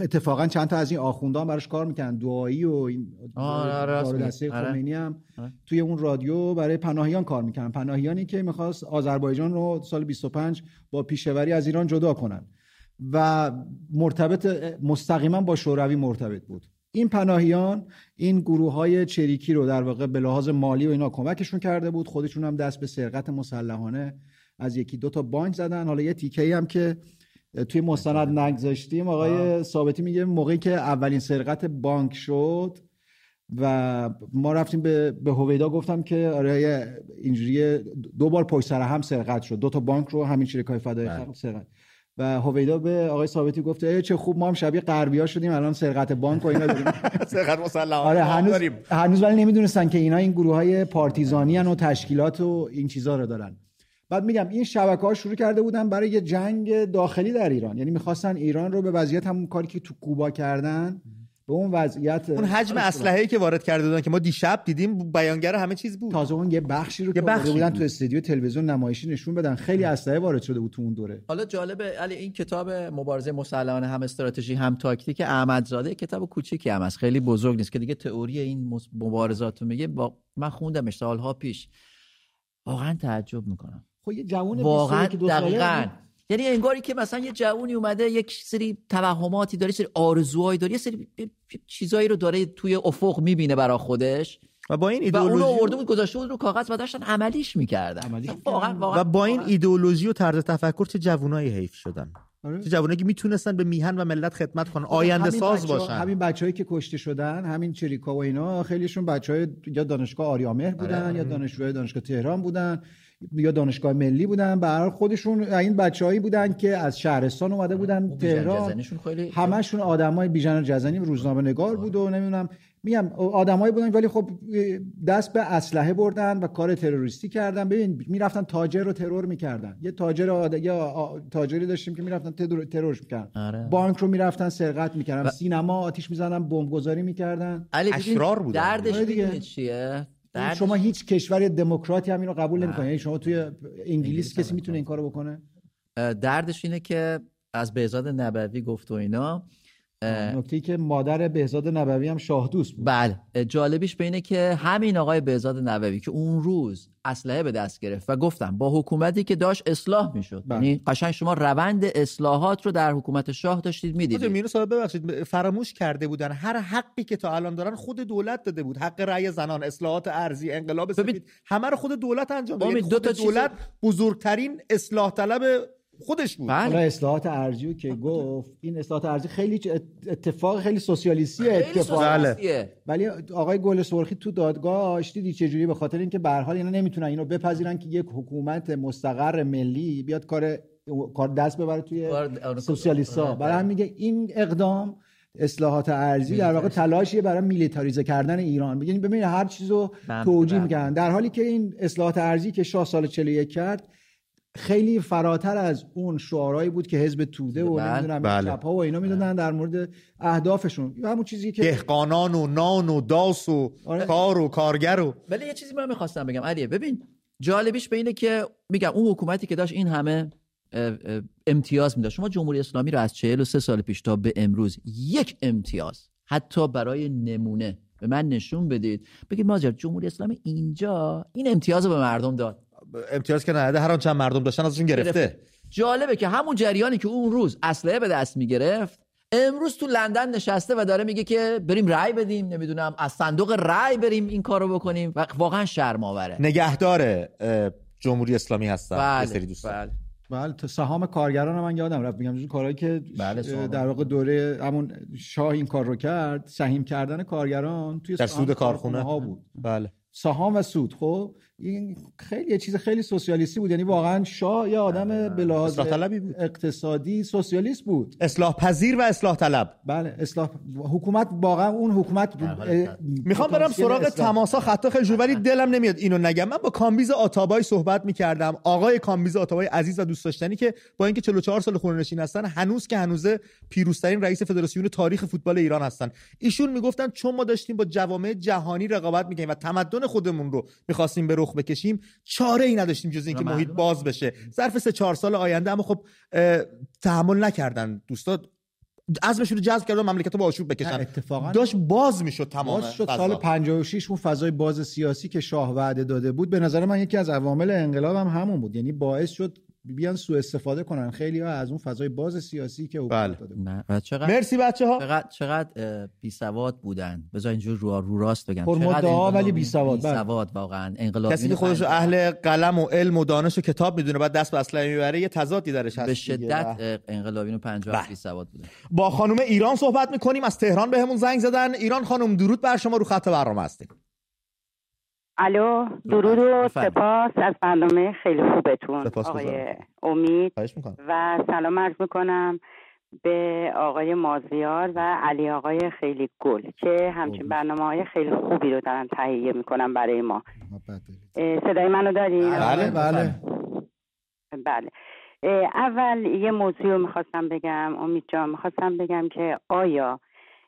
اتفاقا چند تا از این آخوندان براش کار می‌کنن دعایی و این آره دسته آره. خمینی هم آره. توی اون رادیو برای پناهیان کار می‌کنن پناهیانی که می‌خواست آذربایجان رو سال 25 با پیشوری از ایران جدا کنن و مرتبط مستقیما با شوروی مرتبط بود این پناهیان این گروه های چریکی رو در واقع به لحاظ مالی و اینا کمکشون کرده بود. خودشون هم دست به سرقت مسلحانه از یکی دو تا بانک زدن. حالا یه تیکه هم که توی مستند نگذاشتیم. آقای ثابتی میگه موقعی که اولین سرقت بانک شد و ما رفتیم به به هویدا گفتم که آره اینجوری دو بار پشت سر هم سرقت شد. دو تا بانک رو همین شرکای فدای بله. خلق سرقت. و هویدا به آقای ثابتی گفته چه خوب ما هم شبیه غربیا شدیم الان سرقت بانک و اینا داریم. سرقت مسلحانه آره هنوز هنوز ولی نمی‌دونستن که اینا این گروه های پارتیزانی و تشکیلات و این چیزا رو دارن. بعد میگم این شبکه ها شروع کرده بودن برای یه جنگ داخلی در ایران. یعنی می‌خواستن ایران رو به وضعیت همون کاری که تو کوبا کردن به اون وضعیت اون حجم اسلحه‌ای که وارد کرده بودن که ما دیشب دیدیم بیانگر همه چیز بود. تازه اون یه بخشی رو که بخشی بودن تو استودیو تلویزیون نمایشی نشون بدن. خیلی اسلحه وارد شده بود تو اون دوره. حالا جالبه علی این کتاب مبارزه مسلحانه هم استراتژی هم تاکتیک احمدزاده کتاب کوچیکی هم است خیلی بزرگ نیست که دیگه تئوری این مبارزات رو میگه. با... من خوندم سالها پیش. واقعا تعجب می‌کنم. خب یه جوون واقعا دقیقاً. یعنی انگاری که مثلا یه جوونی اومده یک سری توهماتی داره سری آرزوهایی داره یه سری چیزایی رو داره توی افق می‌بینه برا خودش. و با این ایدئولوژی و آورده بود گذاشته بود رو کاغذ و داشتن عملیش می‌کردن. واقعا واقعا و با این ایدئولوژی و طرز تفکر چه جوونایی حیف شدن؟ آره. چه جوونایی که می‌تونستن به میهن و ملت خدمت کنن خب، آینده ساز باشن. همین بچه‌ای که کشته شدن همین چریکا و اینا خیلیشون بچهای یا دانشگاه آریامهر بودن آره. یا دانشجوی دانشگاه تهران بودن. یا دانشگاه ملی بودن. به خودشون این بچههایی بودن که از شهرستان اومده بودن تهران. همشون آدمای بیژن جزنی روزنامه نگار بود و نمی‌دونم میگم آدمایی بودن ولی خب دست به اسلحه بردن و کار تروریستی کردن. ببین می‌رفتن تاجر رو ترور می‌کردن. یه تاجر آد... یا تاجری داشتیم که می‌رفتن ترورش می‌کردن. آره. بانک رو می‌رفتن سرقت می‌کردن. و... سینما آتیش می‌زدن بمبگذاری می‌کردن. اشرار بودن. دردش آره چیه؟ شما هیچ کشور دموکراتی هم اینو قبول نمی‌کنه. یعنی شما توی انگلیس کسی می‌تونه این کارو بکنه؟ دردش اینه که از بهزاد نبوی گفت و اینا نکته که مادر بهزاد نبوی هم شاه دوست بود. بله جالبیش به اینه که همین آقای بهزاد نبوی که اون روز اسلحه به دست گرفت و گفتم با حکومتی که داشت اصلاح می‌شد. بله. یعنی قشنگ شما روند اصلاحات رو در حکومت شاه داشتید می‌دیدید. مینو صاحب ببخشید فراموش کرده بودن. هر حقی که تا الان دارن خود دولت داده بود. حق رأی زنان اصلاحات ارزی انقلاب سفید همه رو خود دولت انجام داد. یعنی دو تا دولت بزرگترین اصلاح طلب خودش بود. حالا اصلاحات ارزی که گفت این اصلاحات ارزی خیلی اتفاق خیلی سوسیالیستی اتفاق. بله. ولی آقای گل سرخی تو دادگاه دیدی چه جوری به خاطر اینکه به هر حال اینا نمی‌تونن اینو بپذیرن که یک حکومت مستقر ملی بیاد کار کار دست ببره توی سوسیالیستا برای هم میگه این اقدام اصلاحات ارزی در واقع تلاشیه برای میلیتاریزه کردن ایران. ببینید ببینید هر چیزو توجیه می‌کنن در حالی که این اصلاحات ارزی که شاه سال 41 کرد خیلی فراتر از اون شعارهایی بود که حزب توده و بله. نمی‌دونم بله. و اینا می‌دادن در مورد اهدافشون همون چیزی که دهقانان و نان و داس و آره. کار و کارگر و ولی یه چیزی من می‌خواستم بگم علیه ببین جالبیش به اینه که میگم اون حکومتی که داشت این همه امتیاز می‌داد شما جمهوری اسلامی رو از 43 سال پیش تا به امروز یک امتیاز حتی برای نمونه به من نشون بدید بگید ماجر جمهوری اسلامی اینجا این امتیاز رو به مردم داد امتیاز که نهده هر چند مردم داشتن ازشون گرفته. جالبه که همون جریانی که اون روز اسلحه به دست می‌گرفت امروز تو لندن نشسته و داره میگه که بریم رای بدیم نمی‌دونم از صندوق رای بریم این کارو بکنیم و واقعا شرم آوره نگهدار جمهوری اسلامی هستن بله. سری دوستان. بله. بله سهام کارگران من یادم رفت. میگم کارهایی که بله در واقع دوره همون شاه این کار رو کرد سهیم کردن کارگران توی در سود کارخونه. ها بود. بله. سهام و سود خب؟ این خیلی یه چیز خیلی سوسیالیستی بود. یعنی واقعا شاه یه آدم به لحاظ بود. اقتصادی سوسیالیست بود. اصلاح پذیر و اصلاح طلب. بله اصلاح حکومت واقعا اون حکومت می‌خوام برم سراغ تماسا خطا خیلی ولی دلم نمیاد اینو نگم. من با کامبیز آتابای صحبت می‌کردم. آقای کامبیز آتابای عزیز و دوست داشتنی که با اینکه 44 سال خونه نشین هستن هنوز که هنوزه پیروزترین رئیس فدراسیون تاریخ فوتبال ایران هستن. ایشون می‌گفتن چون ما داشتیم با جوامع جهانی رقابت می‌کنیم و تمدن خودمون رو می‌خواستیم به رخ بکشیم چاره ای نداشتیم جز اینکه محیط باز بشه. ظرف سه چهار سال آینده اما خب تحمل نکردن دوستا عزمشون رو جذب کردن مملکت رو با آشوب بکشن. اتفاقا داشت باز می‌شد تمام باز شد. سال 56 اون فضای باز سیاسی که شاه وعده داده بود به نظر من یکی از عوامل انقلاب هم همون بود. یعنی باعث شد بیان سوء استفاده کنن. خیلی ها از اون فضای باز سیاسی که بله. داده چقدر مرسی بچه ها چقدر, چقدر بی سواد بودن. بذار اینجور رو, رو راست بگم. چقدر ولی بی سواد بله. سواد واقعا. انقلاب کسی که خودش اهل قلم و علم و دانش و کتاب می‌دونه بعد دست به اسلحه می‌بره یه تضادی درش هست به شدت انقلابیون 50 بله. بی سواد بودن با خانم ایران صحبت می‌کنیم. از تهران بهمون زنگ زدن. ایران خانم درود بر شما. رو خط برنامه هستیم. الو درود و سپاس از برنامه خیلی خوبتون. آقای امید و سلام عرض می‌کنم به آقای مازیار و علی آقای خیلی گل که همچین برنامه های خیلی خوبی رو دارن تهیه می‌کنن برای ما. صدای منو دارین؟ بله بله. بله اول یه موضوع می‌خواستم بگم. امید جان می‌خواستم بگم که آیا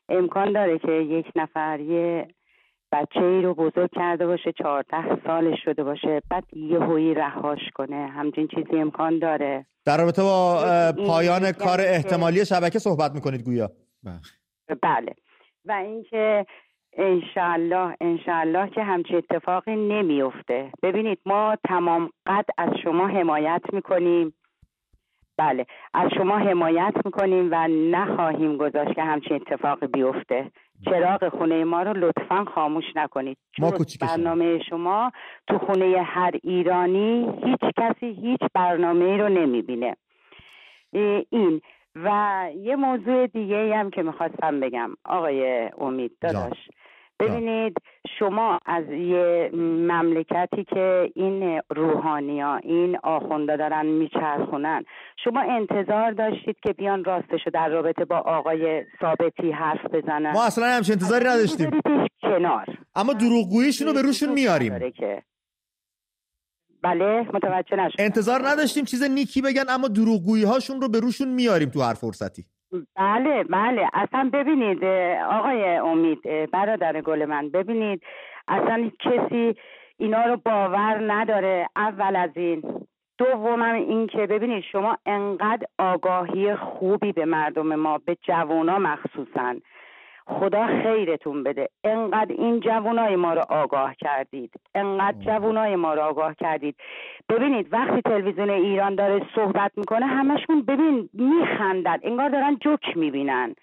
امکان داره که یک نفر یه بچه ای رو بزرگ کرده باشه چهارده سالش شده باشه بعد یه هوی رهاش کنه همچین چیزی امکان داره. در رابطه با پایان کار احتمالی شبکه صحبت می‌کنید گویا. بله. و اینکه انشالله انشالله که همچین اتفاقی نمیفته ببینید ما تمام قد از شما حمایت می‌کنیم. بله. از شما حمایت می‌کنیم و نخواهیم گذاشت که همچین اتفاقی بیفته. چراغ خونه ما رو لطفا خاموش نکنید. ما برنامه شما تو خونه هر ایرانی هیچ کسی هیچ برنامه رو نمی‌بینه. این. و یه موضوع دیگه هم که می‌خواستم بگم. آقای امید داداش. ببینید شما از یه مملکتی که این روحانی ها این آخونده دارن میچرخونن شما انتظار داشتید که بیان راستشو در رابطه با آقای ثابتی حرف بزنن؟ ما اصلا همچین انتظاری نداشتیم. کنار. اما دروغگوییشون رو به روشون میاریم. بله متوجه نشد انتظار نداشتیم چیز نیکی بگن اما دروغگویی هاشون رو به روشون میاریم تو هر فرصتی. بله بله. اصلا ببینید آقای امید برادر گل من ببینید اصلا کسی اینا رو باور نداره. اول از این. دومم این که ببینید شما انقدر آگاهی خوبی به مردم ما به جوانا مخصوصا. خدا خیرتون بده. انقدر این جوانای ما رو آگاه کردید. انقدر جوانای ما رو آگاه کردید. ببینید وقتی تلویزیون ایران داره صحبت می‌کنه همشون ببین میخندن انگار دارن جوک می‌بینن.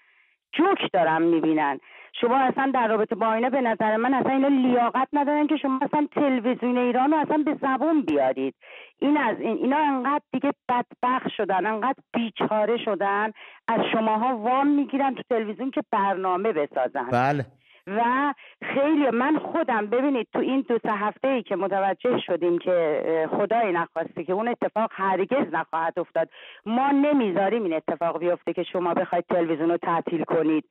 جوک دارن می‌بینن. شما اصلا در رابطه با اینا به نظر من اصلا اینا لیاقت ندارن که شما اصلا تلویزیون ایران رو اصلا به زبون بیارید. این از این اینا انقدر دیگه بدبخت شدن انقدر بیچاره شدن. از شماها وام می‌گیرن تو تلویزیون که برنامه بسازن. بله. و خیلی من خودم ببینید تو این دو سه هفته ای که متوجه شدیم که خدای نخواسته که اون اتفاق هرگز نخواهد افتاد ما نمی‌ذاریم این اتفاق بیفته که شما بخواید تلویزیون رو تعطیل کنید.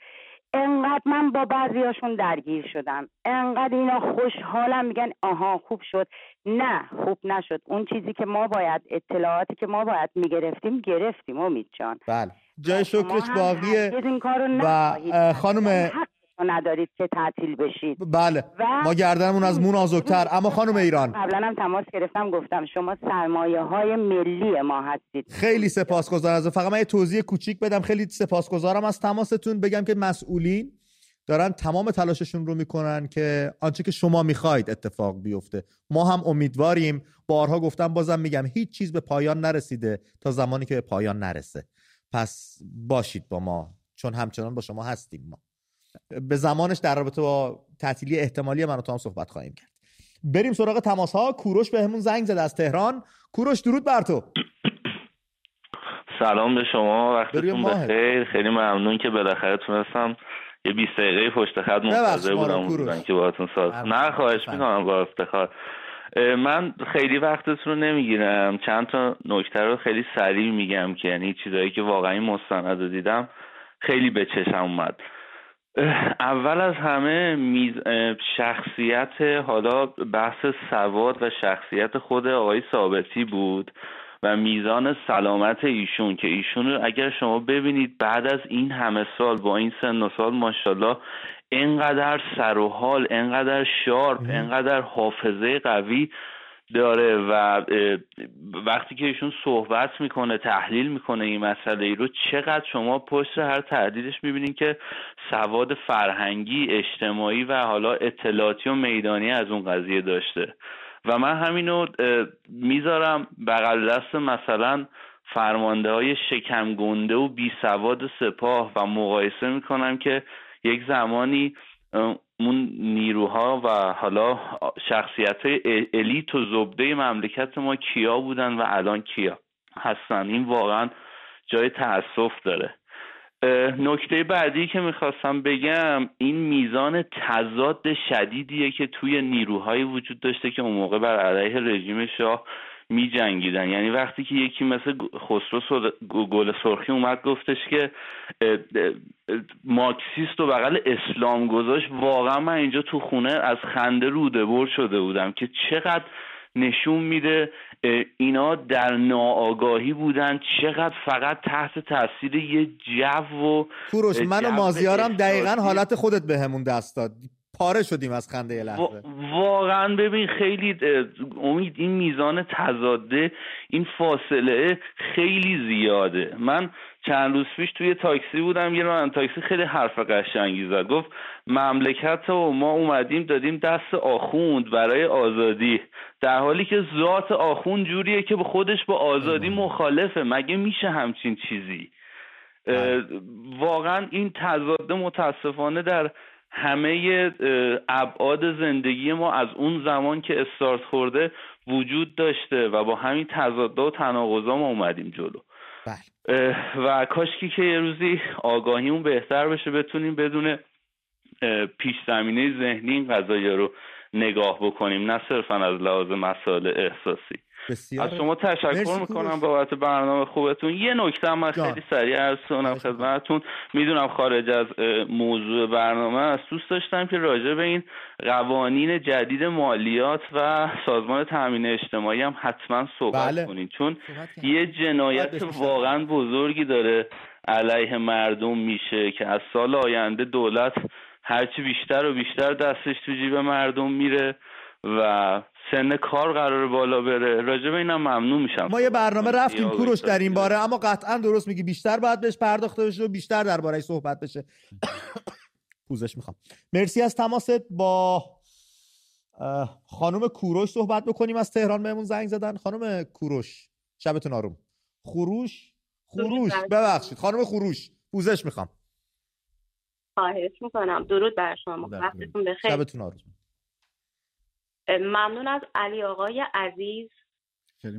انقدر من با بعضیاشون درگیر شدم. انقدر اینا خوشحالم میگن آها خوب شد. نه خوب نشد. اون چیزی که ما باید اطلاعاتی که ما باید می‌گرفتیم گرفتیم امید جان. بله. جای شکرش باقیه و خانم ندارید که تعطیل بشید. بله ما گردنمون از مون آزوکتر اما خانم ایران. قبلا هم تماس گرفتم گفتم شما سرمایه های ملی ما هستید. خیلی سپاسگزارم. از فقط من یه توضیح کوچیک بدم. خیلی سپاسگزارم. از تماستون بگم که مسئولین دارن تمام تلاششون رو می‌کنن که آنچه که شما می‌خواید اتفاق بیفته. ما هم امیدواریم. بارها گفتم بازم میگم هیچ چیز به پایان نرسیده تا زمانی که به پایان نرسه. پس باشید با ما چون همچنان با شما هستیم ما. به زمانش در رابطه با تعطیلی احتمالی من و تو هم صحبت خواهیم کرد. بریم سراغ تماس ها کوروش به همون زنگ زد از تهران. کوروش درود بر تو. سلام به شما. وقتتون بخیر. خیلی ممنون که بالاخره تونستم یه 20 دقیقه پشت خط منتظر بودم که باهاتون ساز نه خواهش می‌کنم با افتخار. من خیلی وقتتون رو نمی‌گیرم. چند تا نکته رو خیلی سریع میگم که یعنی چیزایی که واقعا مستند دیدم خیلی به چشم اومد. اول از همه شخصیت حالا بحث سواد و شخصیت خود آقای ثابتی بود و میزان سلامت ایشون که ایشون رو اگر شما ببینید بعد از این همه سال با این سن و سال ماشاءالله انقدر سر و حال انقدر شارپ انقدر حافظه قوی داره و وقتی که ایشون صحبت می‌کنه تحلیل می‌کنه این مسئله ای رو چقدر شما پشت هر تحلیلش می‌بینین که سواد فرهنگی اجتماعی و حالا اطلاعاتی و میدانی از اون قضیه داشته. و من همینو می‌ذارم بغل دست مثلا فرمانده های شکم گنده و بی سواد سپاه و مقایسه می‌کنم که یک زمانی اون نیروها و حالا شخصیت الیت و زبده مملکت ما کیا بودن و الان کیا هستن؟ این واقعا جای تاسف داره. نکته بعدی که می‌خواستم بگم این میزان تضاد شدیدیه که توی نیروهایی وجود داشته که اون موقع بر علیه رژیم شاه می جنگیدن یعنی وقتی که یکی مثل خسرو گل سرخی اومد گفتش که مارکسیست و بغل اسلام گذاشت. واقعا من اینجا تو خونه از خنده روده بر شده بودم که چقدر نشون میده اینا در ناآگاهی بودن. چقدر فقط تحت تاثیر یه جو و کوروش من و مازیارم دقیقا حالت خودت به همون دست داد. پاره شدیم از خنده لحظه. واقعا ببین خیلی امید این میزان تضاده این فاصله خیلی زیاده. من چند روز پیش توی تاکسی بودم یه راننده تاکسی خیلی حرف قشنگی زد. گفت مملکت و ما اومدیم دادیم دست آخوند برای آزادی. در حالی که ذات آخوند جوریه که به خودش با آزادی مخالفه. مگه میشه همچین چیزی؟ بله. واقعا این تضاده متاسفانه در همه ابعاد زندگی ما از اون زمان که استارت خورده وجود داشته و با همین تضادها و تناقضا ما اومدیم جلو بله. و کاشکی که یه روزی آگاهیمون بهتر بشه بتونیم بدون پیش زمینه ذهنی این قضایی رو نگاه بکنیم نه صرفا از لحاظ مسائل احساسی بسیار از شما تشکر می‌کنم بابت برنامه خوبتون. یه نکته من خیلی سریع از کنم خدمتتون. می‌دونم خارج از موضوع برنامه است. دوست داشتم که راجع به این قوانین جدید مالیات و سازمان تامین اجتماعی هم حتما صحبت بله. کنید چون یه جنایت واقعا بزرگی داره علیه مردم میشه که از سال آینده دولت هرچی بیشتر و بیشتر دستش تو جیب مردم میره و سن کار قرار بالا بره. راجع به اینم ممنون میشم. ما یه برنامه رفتیم کوروش در این باره اما قطعا درست میگی. بیشتر باید بهش پرداخته بشه و بیشتر دربارهش صحبت بشه. پوزش می‌خوام. مرسی از تماست با خانم کوروش صحبت بکنیم. از تهران بهمون زنگ زدن. خانم کوروش شبتون آروم. خروش؟ خروش. ببخشید. خانم خروش پوزش می‌خوام. خواهش می‌کنم. درود بر شما. وقتتون بخیر. شبتون آروم. ممنون از علی آقای عزیز.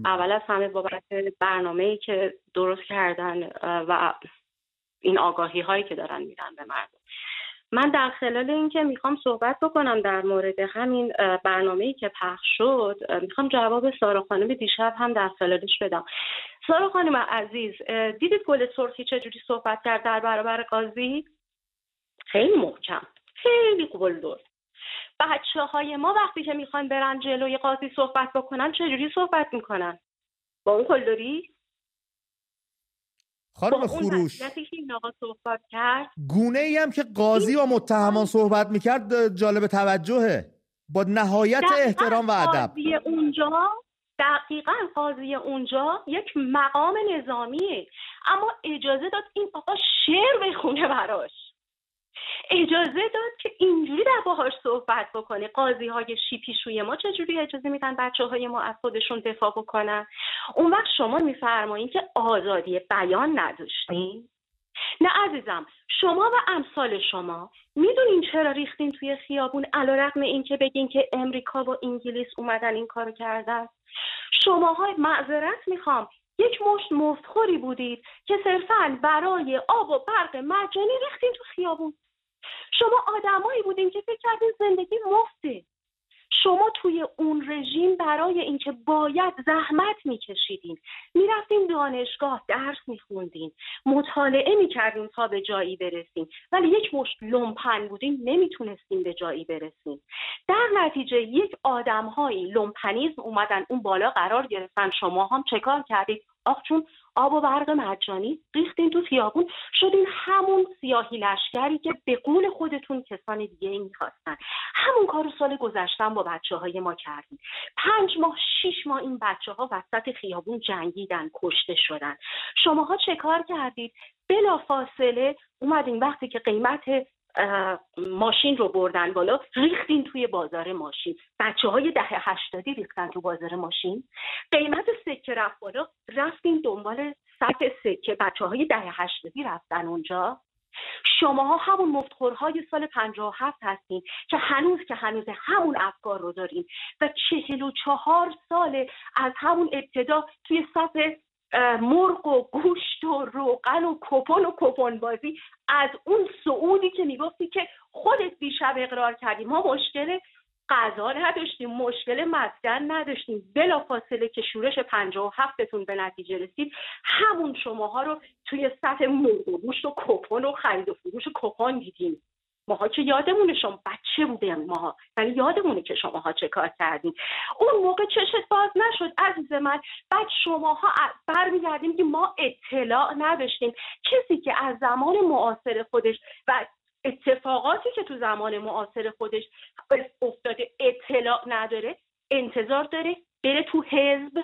اول از همه بابت برنامه ای که درست کردن و این آگاهی هایی که دارن میدن به مردم. من در خلال اینکه می‌خوام صحبت بکنم در مورد همین برنامه ای که پخش شد می‌خوام جواب سارا خانم دیشب هم در خلالش بدم. سارا خانم عزیز دیدید گل سرخی چجوری صحبت کرد در برابر قاضی؟ خیلی محکم. خیلی قلدر بچه های ما وقتی که می‌خوان برن جلوی قاضی صحبت بکنن چجوری صحبت می‌کنن؟ با اون قلدری خانم خروش. صحبت کرد. گونه ای هم که قاضی و متهمان صحبت می‌کرد جالب توجهه. با نهایت احترام و ادب. اونجا دقیقا قاضی اونجا یک مقام نظامیه. اما اجازه داد این آقا شعر بخونه براش. اجازه داد که اینجوری در باهاش صحبت بکنه. قاضی های شیپیشوی ما چجوری اجازه میدن بچه های ما از خودشون دفاع بکنن؟ اون وقت شما میفرمایین که آزادی بیان نداشتین. نه عزیزم شما و امثال شما می‌دونین چرا ریختین توی خیابون؟ علا رقم این که بگین که امریکا و انگلیس اومدن این کارو کردن. شماها معذرت می‌خوام یک مشت مفتخوری بودید که صرفا برای آب و برق مجانی ریختین تو خیابون. شما آدمایی بودین که فکر کردین زندگی مفته. شما توی اون رژیم برای اینکه باید زحمت میکشیدین. می‌رفتین دانشگاه درس میخوندین مطالعه می‌کردین تا به جایی برسین. ولی یک مشت لومپن بودین نمی‌تونستین به جایی برسین. در نتیجه یک آدمهایی لومپنیزم اومدن اون بالا قرار گرفتن. شما هم چه کار کردید؟ آخ جون آب و برق مجانی ریختین تو خیابون شدین همون سیاهی لشکری که به قول خودتون کسان دیگه ای می‌خواستن. همون کار سال گذشتن با بچه های ما کردیم. پنج ماه شیش ماه این بچه ها وسط خیابون جنگیدن کشته شدن. شماها چه کار کردید؟ بلا فاصله اومدین وقتی که قیمت ماشین رو بردن بالا ریختین توی بازار ماشین. بچه های دهه هشتادی ریختن تو بازار ماشین. قیمت سکه رفت بالا رفتین دنبال سطح سکه. بچه های دهه هشتادی رفتن اونجا. شماها همون مفتخورهای سال 57 هستین که هنوز که هنوز همون افکار رو دارین. و چهل و چهار سال از همون ابتدا توی صف مرغ و گوشت و روغن و کپون و کپون بازی از اون سعودی که می‌گفتی که خودت دیشب اقرار کردی. ما مشکل غذا نداشتیم مشکل مسکن نداشتیم. بلا فاصله که شورش پنجاه و هفتتون به نتیجه رسید همون شماها رو توی سطح مرغ و گوشت و کپون و خرید و فروش کپون دیدیم. ماها که یادمونه شما بچه بودیم ماها ولی یادمونه که شماها چه کار کردیم اون موقع چشت باز نشد عزیز من. بعد شماها برمیگردیم که ما اطلاع نداشتیم. کسی که از زمان معاصر خودش و اتفاقاتی که تو زمان معاصر خودش افتاده اطلاع نداره انتظار داره بره تو حزب.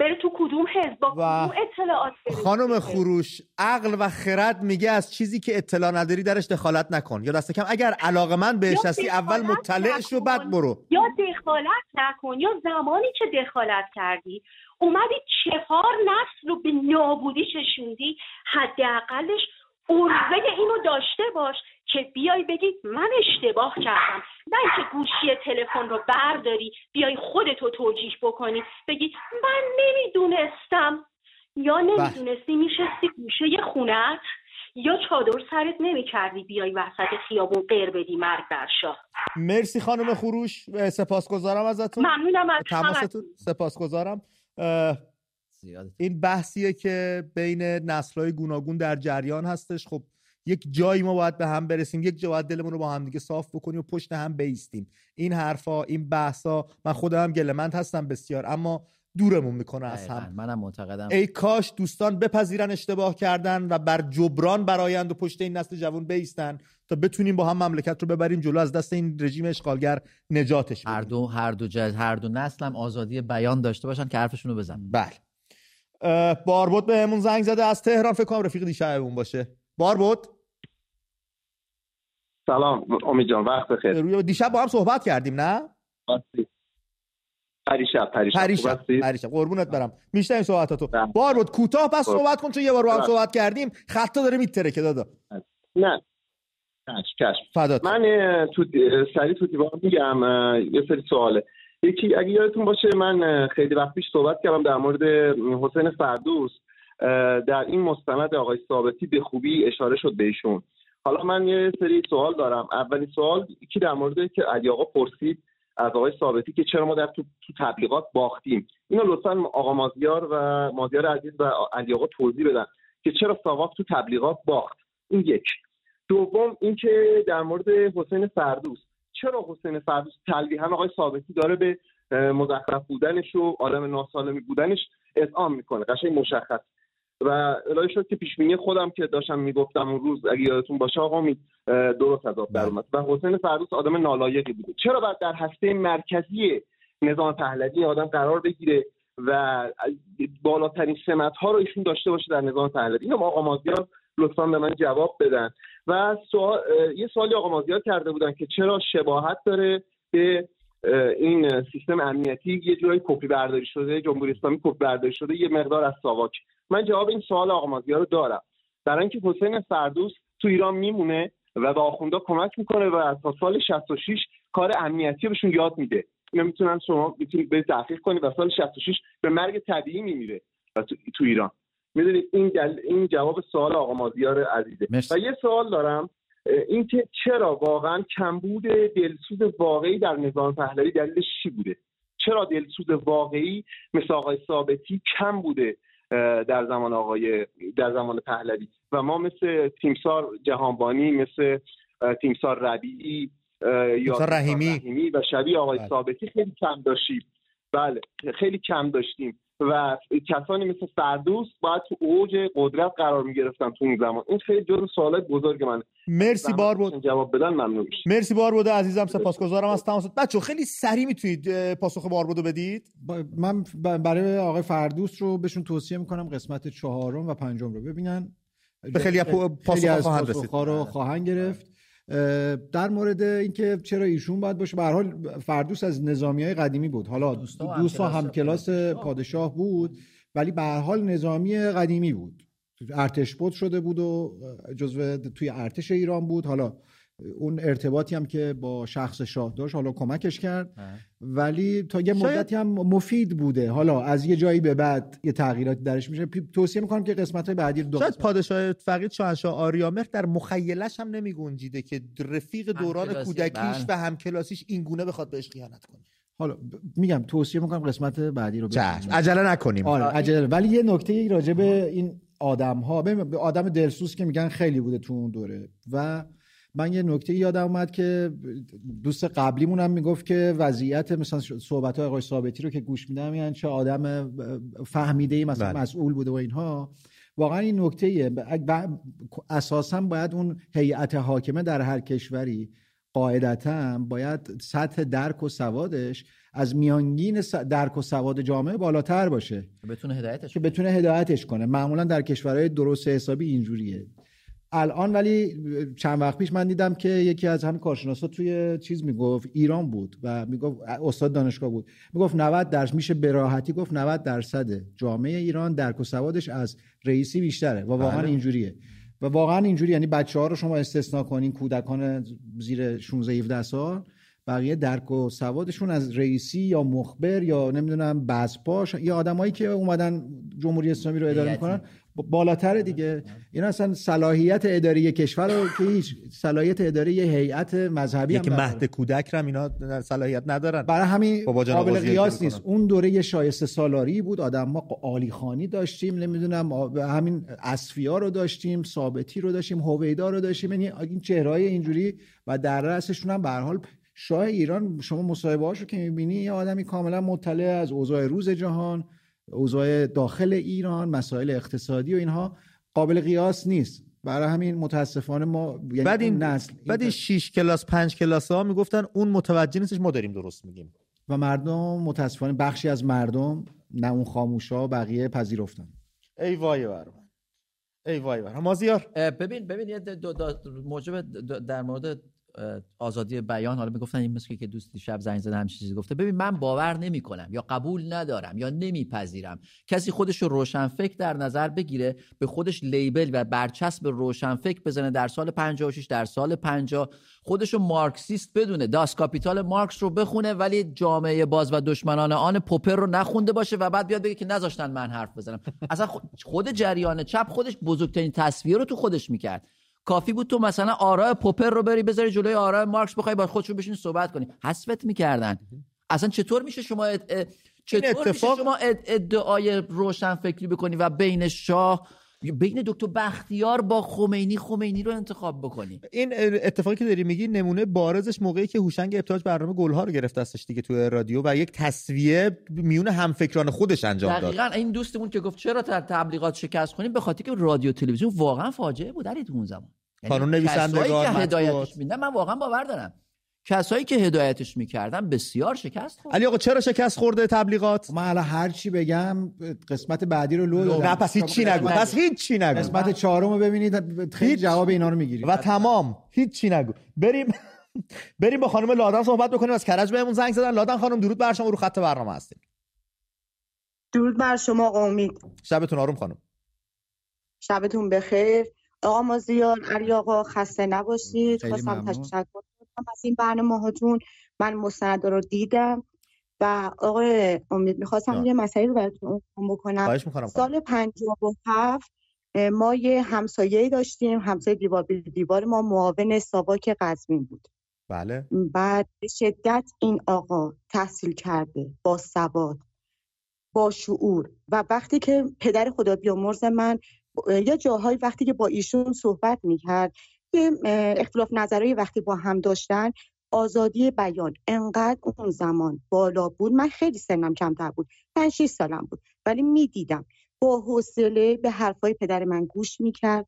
بره تو کدوم حزب؟ با کدوم اطلاعات خانم خروش عقل و خرد میگه از چیزی که اطلاع نداری درش دخالت نکن. یا دست کم اگر علاقه من بهش هستی اول مطلع شو بعد برو. یا دخالت نکن. یا زمانی که دخالت کردی اومدی چهار نسل رو به نابودی چشوندی حداقلش ارزه اینو داشته باش که بیای بگی من اشتباه کردم. نه اینکه گوشی تلفن رو برداری بیای خودتو توجیح بکنی. بگی من نمی‌دونستم. یا بله. نمی‌دونستی میشستی گوشه خونت یا چادر سرت نمی‌کردی بیای وسط خیابون غیر بدی مرگ در شاه. مرسی خانم خروش. سپاسگزارم ازتون. ممنونم از تماستون. سپاسگزارم. این بحثیه که بین نسلهای گوناگون در جریان هستش. خب یک جایی ما باید به هم برسیم یک جا باید دلمون رو با هم دیگه صاف بکنیم و پشت هم بیستیم. این حرفا این بحثا من خودم گلمند هستم بسیار اما دورمون می‌کنه از هم. منم معتقدم. ای کاش دوستان بپذیرن اشتباه کردن و بر جبران برایند و پشت این نسل جوان بیستن تا بتونیم با هم مملکت رو ببریم جلو از دست این رژیم اشغالگر نجاتش بدیم. هر دو هر دو جز هر دو نسل هم آزادی بیان داشته باشن که حرفشون رو بزنن. بله. باربود بهمون زنگ زده از تهران فکر کنم رفیق دیشبمون باشه. باربود. سلام امید جان وقت بخیر. روی دیشب با هم صحبت کردیم نه؟ پریشب پریشب. پریشب پریشب. قربونت برم. میشنم صحبتاتو. بله. باربود کوتاه پس صحبت کن چون یه بار با هم صحبت کردیم. خطا داره میتره که دادا. نه. کشف من تو سری تو دیوار میگم یه سری سواله. یکی اگه یادتون باشه من خیلی وقت پیش صحبت کردم در مورد حسین فردوس. در این مستند آقای ثابتی به خوبی اشاره شد بهشون. حالا من یه سری سوال دارم. اولین سوال یکی در مورد که علی آقا پرسید از آقای ثابتی که چرا ما در تو, تبلیغات باختیم. اینو لطفا آقا مازیار و مازیار عزیز و علی آقا توضیح بدن که چرا ساواک تو تبلیغات باخت. این یک. دوم اینکه در مورد حسین فردوس. چرا حسین فردوس تلویحا آقای ثابتی داره به مزخرف بودنش و آدم ناسالمی بودنش اذعان می‌کنه؟ قشنگ مشخص. و الهی شد که پیشبینی خودم که داشتم می‌گفتم اون روز اگه یادتون باشه آقا می درست از آب در اومد. و حسین فردوس آدم نالایقی بوده. چرا باید در هسته مرکزی نظام پهلوی آدم قرار بگیره و بالاترین سمت ها رو ایشون داشته باشه در نظام پهلوی؟ اینو آقا مازیار لطفا به من جواب بدن. و سوال، یه سوالی آقا مازیار کرده بودن که چرا شباهت داره به این سیستم امنیتی؟ یه جورایی کپی برداری شده جمهوری اسلامی کپی برداری شده یه مقدار از ساواک. من جواب این سوال آقا مازیار رو دارم. در اینکه حسین فردوس تو ایران میمونه و به آخوندا کمک می‌کنه و تا سال 66 کار امنیتی بهشون یاد میده. اینا می‌تونن شما می‌تونید به تحقیق کنید و سال 66 به مرگ طبیعی میمیره و تو, تو ایران. می‌دونید این این جواب سوال آقا مازیار عزیزه. و یه سوال دارم اینکه چرا واقعا کمبود دلسوز واقعی در نظام پهلوی دلیلش چی بوده؟ چرا دلسوز واقعی مثل آقای ثابتی کم بوده؟ در زمان آقای در زمان پهلوی و ما مثل تیمسار جهانبانی مثل تیمسار ربیعی یا رحیمی. رحیمی و شبیه آقای بله. ثابتی خیلی کم داشتیم بله خیلی کم داشتیم و کسانی مثل فردوس باید تو اوج قدرت قرار می گرفتن تو این زمان. این خیلی جز سوالات بزرگ من مرسی بار بود جواب بدن ممنون مرسی بار بوده عزیزم سپاسگزارم. از تماست بچه خیلی سریع می‌تونید پاسخ بار بودو بدید من برای آقای فردوس رو بهشون توصیه می‌کنم قسمت چهارم و پنجم رو ببینن. به خیلی پاسخ خواهند رسید. رو خواهند گرفت. در مورد اینکه چرا ایشون باید باشه به حال فردوس از نظامی های قدیمی بود. حالا دوست هم کلاس پادشاه. بود ولی به حال نظامی قدیمی بود. ارتش بود شده بود و جزو توی ارتش ایران بود. حالا اون ارتباطی هم که با شخص شاه داشت حالا کمکش کرد. ولی تا یه مدتی هم مفید بوده. حالا از یه جایی به بعد یه تغییراتی درش میشه. توصیه می‌کنم که قسمت های بعدی رو شاید پادشاه فقید شاهنشاه آریامر در مخیلش هم نمیگنجیده که رفیق دوران کودکیش بله. و همکلاسیش این گونه بخواد بهش خیانت کنه. حالا میگم توصیه می‌کنم قسمت بعدی رو عجله نکنیم. آره عجله. ولی یه نکته راجع به این آدم ها آدم دلسوز که میگن خیلی بوده تو اون دوره. و من یه نکته یادم اومد که دوست قبلیمون هم می‌گفت که وضعیت مثلا صحبت های آقای ثابتی رو که گوش میدم یعنی چه آدم فهمیده ای مثلا بله. مسئول بوده و اینها. واقعا این نکته اساسا باید اون هیئت حاکمه در هر کشوری قاعدتا باید سطح درک و سوادش از میانگین درک و سواد جامعه بالاتر باشه. بتونه هدایتش که بتونه هدایتش کنه. معمولا در کشورهای درست حسابی اینجوریه. الان ولی چند وقت پیش من دیدم که یکی از همین کارشناسا توی چیز می‌گفت ایران بود و می‌گفت استاد دانشگاه بود. می‌گفت 90 درصد میشه به راحتی گفت 90 درصد جامعه ایران درک و سوادش از رئیسی بیشتره و واقعا بله. اینجوریه. و واقعا اینجوری یعنی بچه ها رو شما استثنا کنین کودکان زیر 16 17 سال بقیه درک و سوادشون از رئیسی یا مخبر یا نمی‌دونم بزپاش یا آدمایی که اومدن جمهوری اسلامی رو اداره می‌کنن بالاتر دیگه. این اصلا صلاحیت اداری کشور رو که هیچ صلاحیت اداری هیئت مذهبی که مهد کودک هم اینا صلاحیت ندارن. برای همین قابل قیاس نیست. اون دوره یه شایسته سالاری بود. آدم ما عالی خانی داشتیم نمی‌دونم همین اصفیا رو داشتیم ثابتی رو داشتیم هویدا رو داشتیم. یعنی این چهرهای اینجوری و در رأسشون هم به حال شاه ایران شما مصاحبه رو که می‌بینی یه آدمی کاملا مطلع از اوضاع روز جهان. اوضاع داخل ایران مسائل اقتصادی و اینها قابل قیاس نیست. برای همین متاسفانه ما یعنی بعد این نسل بعد این 6 کلاس 5 کلاس ها می‌گفتن اون متوجه نیستش ما داریم درست میگیم. و مردم متاسفانه بخشی از مردم نه اون خاموشا بقیه پذیرفتن. ای وای بر ای وای بر مازیار. ببین ببین یه موجب در مورد آزادی بیان حالا می‌گفتن این مثل که دوست شب زنگ زده همین چیزی گفته. ببین من باور نمی‌کنم یا قبول ندارم یا نمیپذیرم. کسی خودش رو روشنفکر در نظر بگیره به خودش label و برچسب روشنفکر بزنه در سال 56 در سال 50 خودش رو مارکسیست بدونه. داس کاپیتال مارکس رو بخونه ولی جامعه باز و دشمنان آن پوپر رو نخونده باشه و بعد بیاد بگه که نذاشتن من حرف بزنم. اصلا خود جریان چپ خودش بزرگترین تصویر رو تو خودش می‌کرد. کافی بود تو مثلا آراء پوپر رو بری بذاری جلوی آراء مارکس بخوای با خودش رو بشین صحبت کنی. حذفت می‌کردن. اصلا چطور میشه شما چطور میشه شما ادعای روشن فکری بکنی و بین شاه بین دکتر بختیار با خمینی خمینی رو انتخاب بکنی؟ این اتفاقی که داری میگی نمونه بارزش موقعی که هوشنگ ابتاج برنامه گلها رو گرفت دستش دیگه تو رادیو و یک تصویه میون همفکران خودش انجام داد. دقیقاً. این دوستمون که گفت چرا تبلیغات شکست کنیم به خاطر که رادیو تلویزیون واقعا فاجعه بود در اون زمان. قانون یعنی نویسندگان که هدایتش میدن من واقعا باور دارم. کسایی که هدایتش می‌کردن بسیار شکست خورد. علی آقا چرا شکست خورده تبلیغات؟ من الان هر چی بگم قسمت بعدی رو لو دادم. نه پس هیچ چی نگو. پس هیچ چی نگو. قسمت چهارم رو ببینید خیلی جواب اینا رو می‌گیرید. و تمام. هیچ چی نگو. بریم. بریم با خانم لادن صحبت بکنیم. از کرج بهمون زنگ زدن. لادن خانم درود بر شما. رو خط برنامه هستیم. درود بر شما امید. شبتون آروم خانم. شبتون بخیر. آقا مازیار علی آقا خسته نباشید. خواستم تشکر کنم از این برنامه هاتون. من مستند رو دیدم و آقای امید می‌خواستم یه مسئله رو براتون بکنم. سال 57 ما یه همسایه داشتیم. همسایه دیوار به دیوار ما معاون ساواک قزوین بود. بله. بعد به شدت این آقا تحصیل کرده با سواد با شعور. و وقتی که پدر خدا بیامرز من یا جاهایی وقتی که با ایشون صحبت می‌کرد یه اختلاف نظرهای وقتی با هم داشتن آزادی بیان انقدر اون زمان بالا بود. من خیلی سنم کمتر بود 5 6 سالم بود ولی می‌دیدم. با حوصله به حرفای پدر من گوش می‌کرد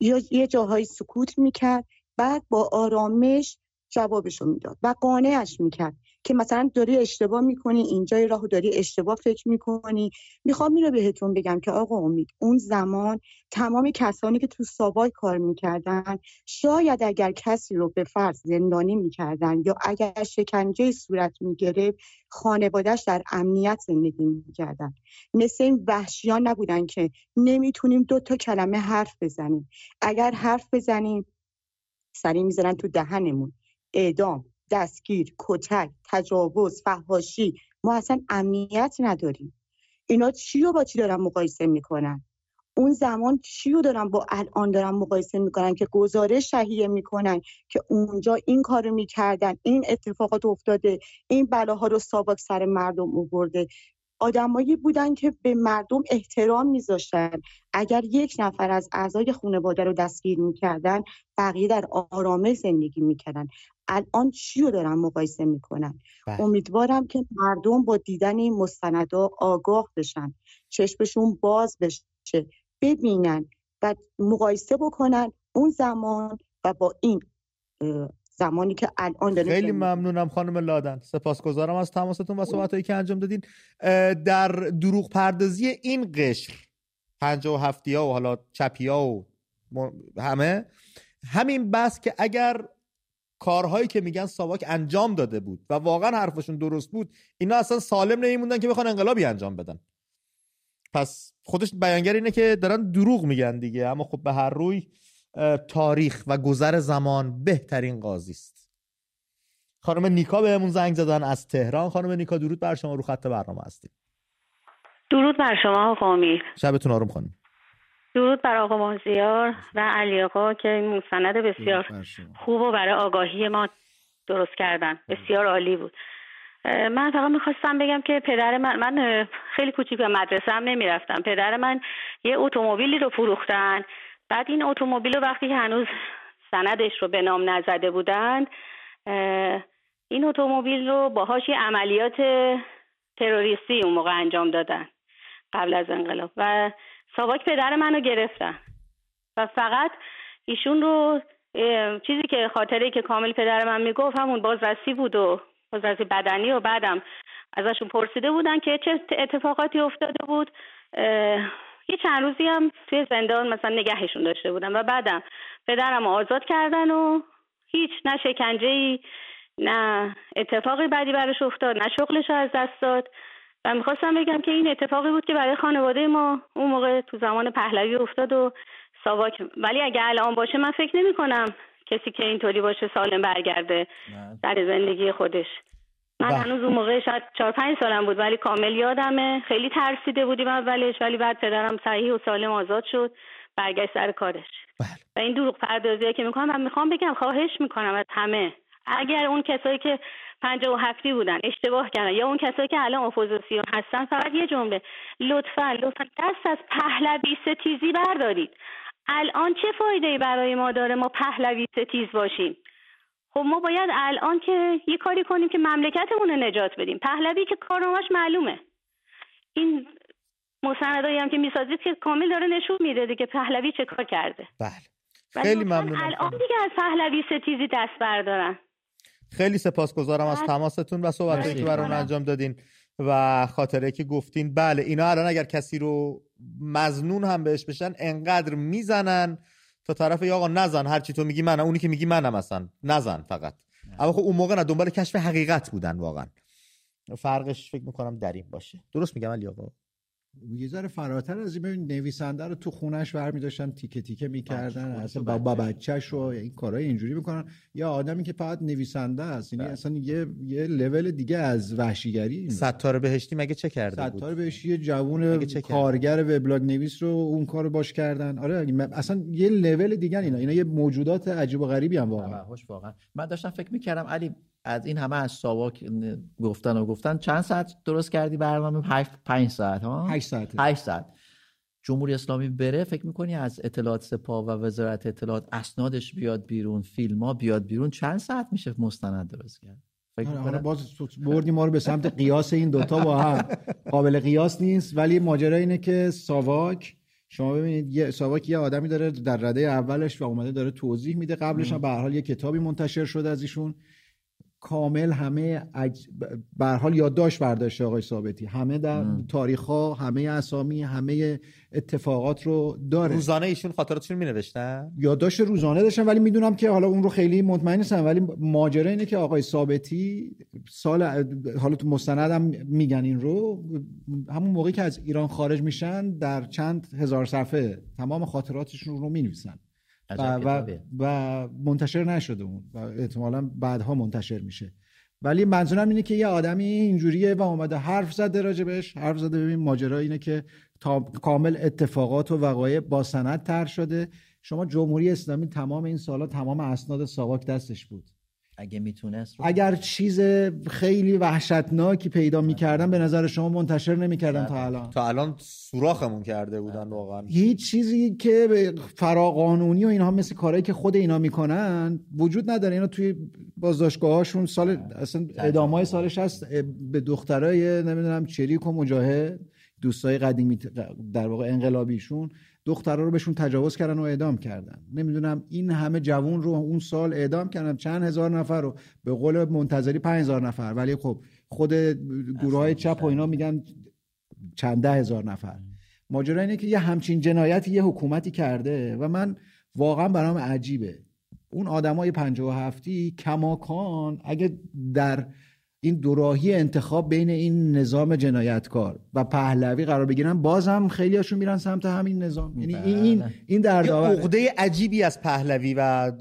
یا یه جاهایی سکوت می‌کرد بعد با آرامش جوابشو می‌داد و قانعش می‌کرد. که مثلا داری اشتباه می‌کنی اینجا راهو داری اشتباه فکر می‌کنی. می‌خوام اینو بهتون بگم که آقا امید اون زمان تمام کسانی که تو سابای کار می‌کردن شاید اگر کسی رو به فرض زندانی می‌کردن یا اگر شکنجه صورت می‌گرفت خانوادهش در امنیت زندگی می‌کردن. مثل این وحشیان نبودن که نمی‌تونیم دو تا کلمه حرف بزنیم. اگر حرف بزنیم سری می‌زنن تو دهنمون. اعدام. دستگیر کتک تجاوز فحاشی. ما اصلا امنیت نداریم. اینا چی رو با چی دارن مقایسه می‌کنن؟ اون زمان چی رو دارن با الان دارن مقایسه می‌کنن که گزارش شهیه می‌کنن که اونجا این کارو می‌کردن این اتفاقات افتاده این بلاها رو سابق سر مردم اوورده آدمایی بودن که به مردم احترام میذاشتن. اگر یک نفر از اعضای خانواده رو دستگیر می‌کردن بقیه در آرامش زندگی می‌کردن. الان چی رو دارن مقایسه می‌کنن بله. امیدوارم که مردم با دیدن این مستندا آگاه بشن چشمشون باز بشه ببینن و مقایسه بکنن اون زمان و با این زمانی که الان داریم خیلی ممنونم خانم لادن. سپاسگزارم از تماستون و صحبتهایی که انجام دادین. در دروغ پردازی این قشر پنجا و هفتی ها و حالا چپی ها و همه همین بس که اگر کارهایی که میگن ساواک انجام داده بود و واقعا حرفشون درست بود اینا اصلا سالم نمیموندن که بخوان انقلابی انجام بدن. پس خودش بیانگر اینه که دارن دروغ میگن دیگه اما خب به هر روی تاریخ و گذر زمان بهترین قاضی است. خانم نیکا بهمون زنگ زدن از تهران. خانم نیکا درود بر شما. رو خط برنامه هستیم. درود بر شما آقا شبتون آروم خانم. درود بر آقا مازیار و علی آقا که این مستند بسیار خوب و برای آگاهی ما درست کردن. بسیار عالی بود. من فقط می‌خواستم بگم که پدر من من خیلی کوچیک به مدرسه هم نمی‌رفتم. پدر من یه اتومبیلی رو فروختن. بعد این اتومبیل رو وقتی هنوز سندش رو به نام نزده بودند این اتومبیل رو باهاش یه عملیات تروریستی اون موقع انجام دادن قبل از انقلاب. و ساواک پدر منو گرفتن. و فقط ایشون رو چیزی که خاطره که کامل پدر من می‌گفت همون بازرسی بود و بازرسی بدنی و بعدم ازشون پرسیده بودن که چه اتفاقاتی افتاده بود. یه چند روزی هم توی زندان مثلا نگهشون داشته بودن و بعدم پدرم آزاد کردن و هیچ نه شکنجه ای نه اتفاقی بعدی براش افتاد نه شغلش از دست داد. و می‌خواستم بگم که این اتفاقی بود که برای خانواده ما اون موقع تو زمان پهلوی افتاد و ساواک ولی اگه الان باشه من فکر نمی کنم کسی که اینطوری باشه سالم برگرده در زندگی خودش. من بله. هنوز اون موقع شاید چهار پنج سالم بود ولی کامل یادمه. خیلی ترسیده بودیم اولش ولی بعد پدرم صحیح و سالم آزاد شد. برگشت سر کارش. بله. و این دروغ پردازی که می‌کنم من می‌خوام بگم خواهش می‌کنم از همه. اگر اون کسایی که پنجاه و هفتی بودن. اشتباه کردن. یا اون کسایی که الان اپوزیسیون هستن فقط یه جمله. لطفا لطفا. دست از پهلوی ستیزی بردارید. الان چه فایده برای ما داره ما پهلوی ستیز باشیم؟ خب ما باید الان که یه کاری کنیم که مملکتمون رو نجات بدیم. پهلوی که کارنامهش معلومه. این مستندایی هم که می‌سازید که کامل داره نشون میده که پهلوی چه کار کرده. بله. خیلی ممنونم الان دیگه از پهلوی ستیزی دست بردارن. خیلی سپاسگزارم از. تماستون و صحبتایی که برام انجام دادین و خاطره که گفتین. بله اینا الان اگر کسی رو مزنون هم بهش بشن انقدر می‌زنن تا طرف یا آقا نزن هرچی تو میگی منم اونی که میگی منم اصلا. نزن فقط. اما خب اون موقع نه دنبال کشف حقیقت بودن واقعا. فرقش فکر می‌کنم در این باشه. درست میگم علی آقا؟ یه ذره فراتر از این ببین نویسنده رو تو خونش برمی داشتن تیکه تیکه می‌کردن اصلا با بچهش رو این کارهای اینجوری می‌کنن. یا آدمی که فقط نویسنده است یعنی بله. اصلا یه یه لول دیگه از وحشیگری ستاره بهشتی مگه چه کرده ستاره بهشتی یه جوون کارگر وبلاگ نویس رو اون کارو باش کردن. آره اصلا یه لول دیگه اینا اینا یه موجودات عجیب و غریبی هم واقعا. واقعا. من داشتم فکر می‌کردم علی از این همه از ساواک گفتن و گفتن. چند ساعت درست کردی برنامه؟ 5 ساعت ها؟ 8 ساعت. 8 ساعت. جمهوری اسلامی بره فکر می‌کنی از اطلاعات سپاه و وزارت اطلاعات اسنادش بیاد بیرون فیلم ها بیاد بیرون چند ساعت میشه مستند درست کرد؟ فکر آره, آره، باز بردی ما رو به سمت قیاس این دوتا با هم. قابل قیاس نیست ولی ماجرا اینه که ساواک شما ببینید یه ساواک یه آدمی داره در رده اولش و اومده داره توضیح میده قبلش هم به هر حال یه کتابی منتشر شده از ایشون. کامل همه اج... به حال یادداشت برداشته آقای ثابتی. همه در تاریخ ها همه اسامی همه اتفاقات رو داره. روزانه ایشون خاطراتشون می نوشتن یادداشت روزانه داشتن ولی می‌دونم که حالا اون رو خیلی مطمئن نیستم ولی ماجرا اینه که آقای ثابتی سال حالا تو مستندم میگن این رو. همون موقعی که از ایران خارج میشن در چند هزار صفحه تمام خاطراتشون رو می نویسن و, و, و, منتشر نشده اون و احتمالا بعدها منتشر میشه. ولی منظورم اینه که یه آدمی اینجوریه و اومده حرف زده راجبش حرف زده ببین ماجرا اینه که تا کامل اتفاقات و وقایع با سند تر شده. شما جمهوری اسلامی تمام این سالا تمام اسناد ساواک دستش بود. اگه می‌تونست اگر چیز خیلی وحشتناکی پیدا می‌کردن به نظر شما منتشر نمی‌کردن تا الان؟ تا الان سوراخمون کرده بودن واقعا. هیچ چیزی که فراقانونی و اینها مثل کارهایی که خود اینا می‌کنن وجود نداره. اینا توی بازداشتگاهاشون سال اصلا ادامای سالش هست. به دخترای نمی‌دونم چریک و مجاهد دوستای قدیمی در واقع انقلابیشون. دخترها رو بهشون تجاوز کردن و اعدام کردن. نمی‌دونم این همه جوون رو اون سال اعدام کردن. چند هزار نفر رو. به قول منتظری پنج هزار نفر. ولی خب خود گروه های چپ و اینا میگن چند ده هزار نفر. ماجرا اینه که یه همچین جنایتی یه حکومتی کرده و من واقعا برام عجیبه. اون آدمای 57 کماکان اگه در این دوراهی انتخاب بین این نظام جنایتکار و پهلوی قرار بگیرن بازم خیلی هاشون میرن سمت همین نظام یعنی این بله. این در عقده عجیبی از پهلوی و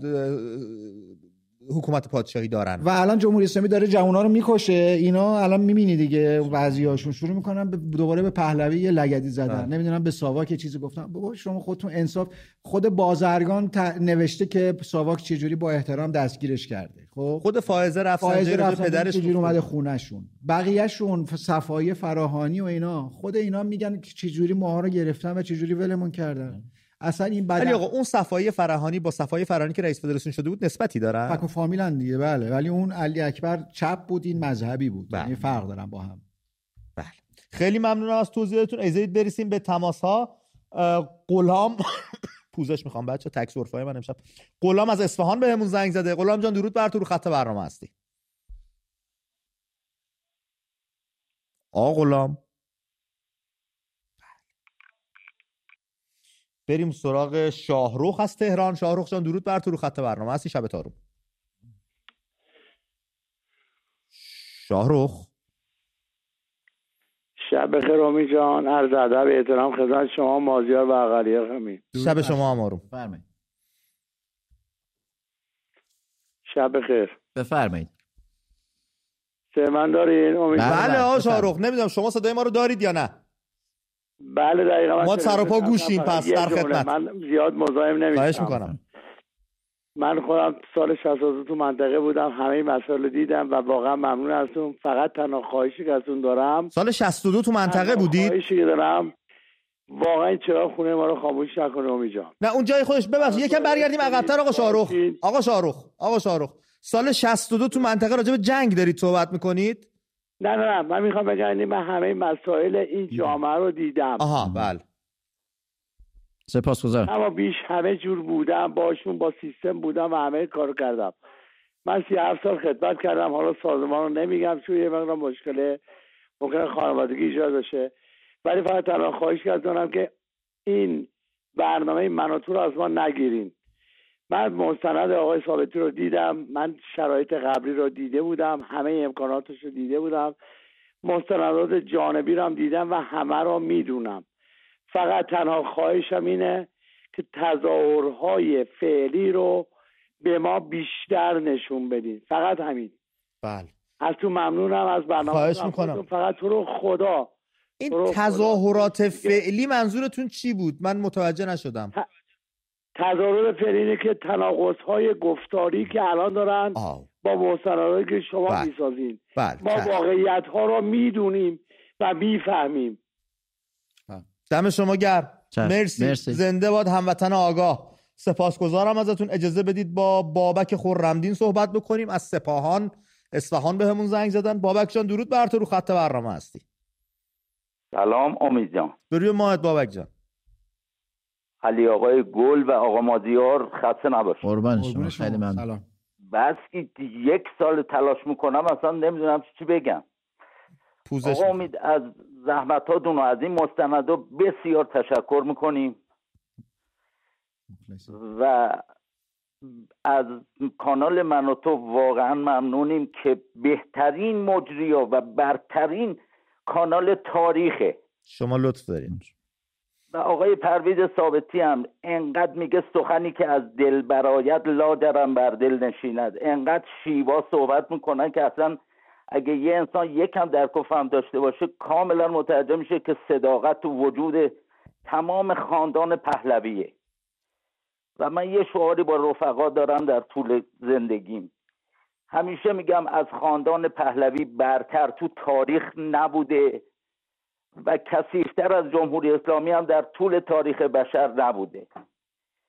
حکومت پادشاهی دارن. و الان جمهوری اسلامی داره جوونا رو می‌کشه. اینا الان می‌بینی دیگه بعضیاشون. شروع می‌کنن دوباره به پهلوی یه لگدی زدن. بله. نمی‌دونم به ساواک یه چیزی گفتن. بابا شما خودتون انصاف خود بازرگان نوشته که ساواک چجوری با احترام دستگیرش کرده. خب؟ خود فائزه رفسنجانی پدرش چجوری اومده خونهشون. بقیهشون صفای فراهانی و اینا. خود اینا میگن چجوری ماها رو گرفتن و چجوری ولمون کردن. اصلا این ولی آقا اون صفای فرهانی با صفای فرهانی که رئیس فدراسیون شده بود نسبتی داره فک و فامیلن دیگه بله. ولی اون علی اکبر چپ بود این مذهبی بود. بله. یعنی فرق دارن با هم. بله. خیلی ممنونم از توضیحاتتون. اجازه برسیم به تماس ها غلام پوزش می‌خوام بچه تک سرفای من امشب. غلام از اصفهان بهمون زنگ زده. غلام جان درود بر تو رو خط برنامه هستی. آقا غلام. بریم سراغ شاهروخ از تهران. شاهروخ جان درود بر تو رو خط برنامه. هستی شب تارو. شاهروخ شب خیرامی جان. عرض ادب احترام خدمت شما مازیار و اقلیه شب شما. هم آروم بفرمایید. شب خیر. بفرمایید. سه من دارین امید بله, بله آ شاهروخ نمی‌دونم شما صدای ما رو دارید یا نه؟ بله دقیقا. ما سراپا گوشیم پس در خدمت. من زیاد مزاحم نمیشم خواهش می‌کنم. من خودم سال 62 تو منطقه بودم همه مسائل دیدم و واقعا ممنون ازتون فقط تنها خواهشی که ازتون دارم سال 62 تو منطقه بودید؟ خواهشی که دارم واقعا چرا خونه ما رو خاموش نکنه امی جان. نه اون جای خودش ببخشید یکم برگردیم عقب‌تر آقا شاروخ آقا شاروخ آقا شاروخ سال 62 تو منطقه راجع به جنگ دارید صحبت می‌کنید؟ نه نه نه من می‌خوام بگم من همه مسائل این جامعه رو دیدم. آها بله. سپاسگزارم. اما بیش همه جور بودم باشون با سیستم بودم و همه کار کردم. من سی هفت سال خدمت کردم حالا سازمان رو نمیگم چون یه مقدار مشکل ممکنه خانوادگی ایجاد بشه. ولی فقط تنها خواهش کردم که این برنامه مناتو رو از ما نگیرین. من مستند آقای ثابتی رو دیدم. من شرایط قبلی رو دیده بودم. همه امکاناتش رو دیده بودم. مستندات جانبی رو هم دیدم و همه رو می‌دونم. فقط تنها خواهشم اینه که تظاهرهای فعلی رو به ما بیشتر نشون بدین. فقط همین. بله. از تو ممنونم. از برنامه خواهش می‌کنم. فقط تو رو خدا. این تظاهرات فعلی منظورتون چی بود؟ من متوجه نشدم. تظاهر فعلی که تناقض های گفتاری که الان دارن با مستنداتی که شما بله. می‌سازین. بله. ما واقعیت ها رو می‌دونیم و می‌فهمیم. دم شما گرم. مرسی. مرسی. زنده باد هموطن آگاه. سپاسگزارم ازتون. اجازه بدید با بابک خورمدین صحبت بکنیم. از سپاهان. اصفهان بهمون همون زنگ زدن. بابک جان درود بر تو. رو خط برنامه هستی. سلام امید جان. بروی ماهت بابک جان. علی آقای گل و آقا مازیار خسته نباش قربان شما خیلی ممنون. بس که یک سال تلاش می‌کنم اصلا نمی‌دونم چی بگم. پوزش آقا امید از زحمتاتون و از این مستندا بسیار تشکر می‌کنیم. و از کانال من و تو واقعا ممنونیم که بهترین مجریا و برترین کانال تاریخه. شما لطف دارین. و آقای پرویز ثابتی هم انقدر میگه سخنی که از دل برایت لاجرم بر دل نشیند. انقدر شیوا صحبت می‌کنن که اصلا اگه یه انسان یکم درک و فهم داشته باشه کاملا متوجه میشه که صداقت و وجود تمام خاندان پهلویه. و من یه شعاری با رفقا دارم در طول زندگیم. همیشه میگم از خاندان پهلوی برتر تو تاریخ نبوده. و کثیفتر از جمهوری اسلامی هم در طول تاریخ بشر نبوده.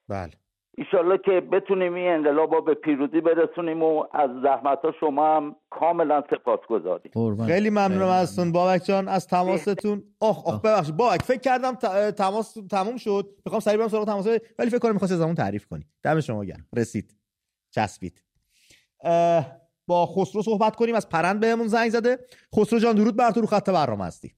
بله. ایشالله که بتونیم این انقلاب رو به پیروزی برسونیم و از زحمت ها شما هم کاملا سپاس گذاریم خیلی ممنونم ازتون. بابک جان از تماستون. آخ آخ ببخشید. بابک فکر کردم تماس تموم شد. می‌خوام سریع برم سراغ تماس ولی فکر کنم می‌خواست از تعریف کنی. دم شما گرم. رسید. چسبید. با خسرو صحبت کنیم. از پرند بهمون زنگ زده. خسرو جان درود بر تو رو خط برنامه هستی.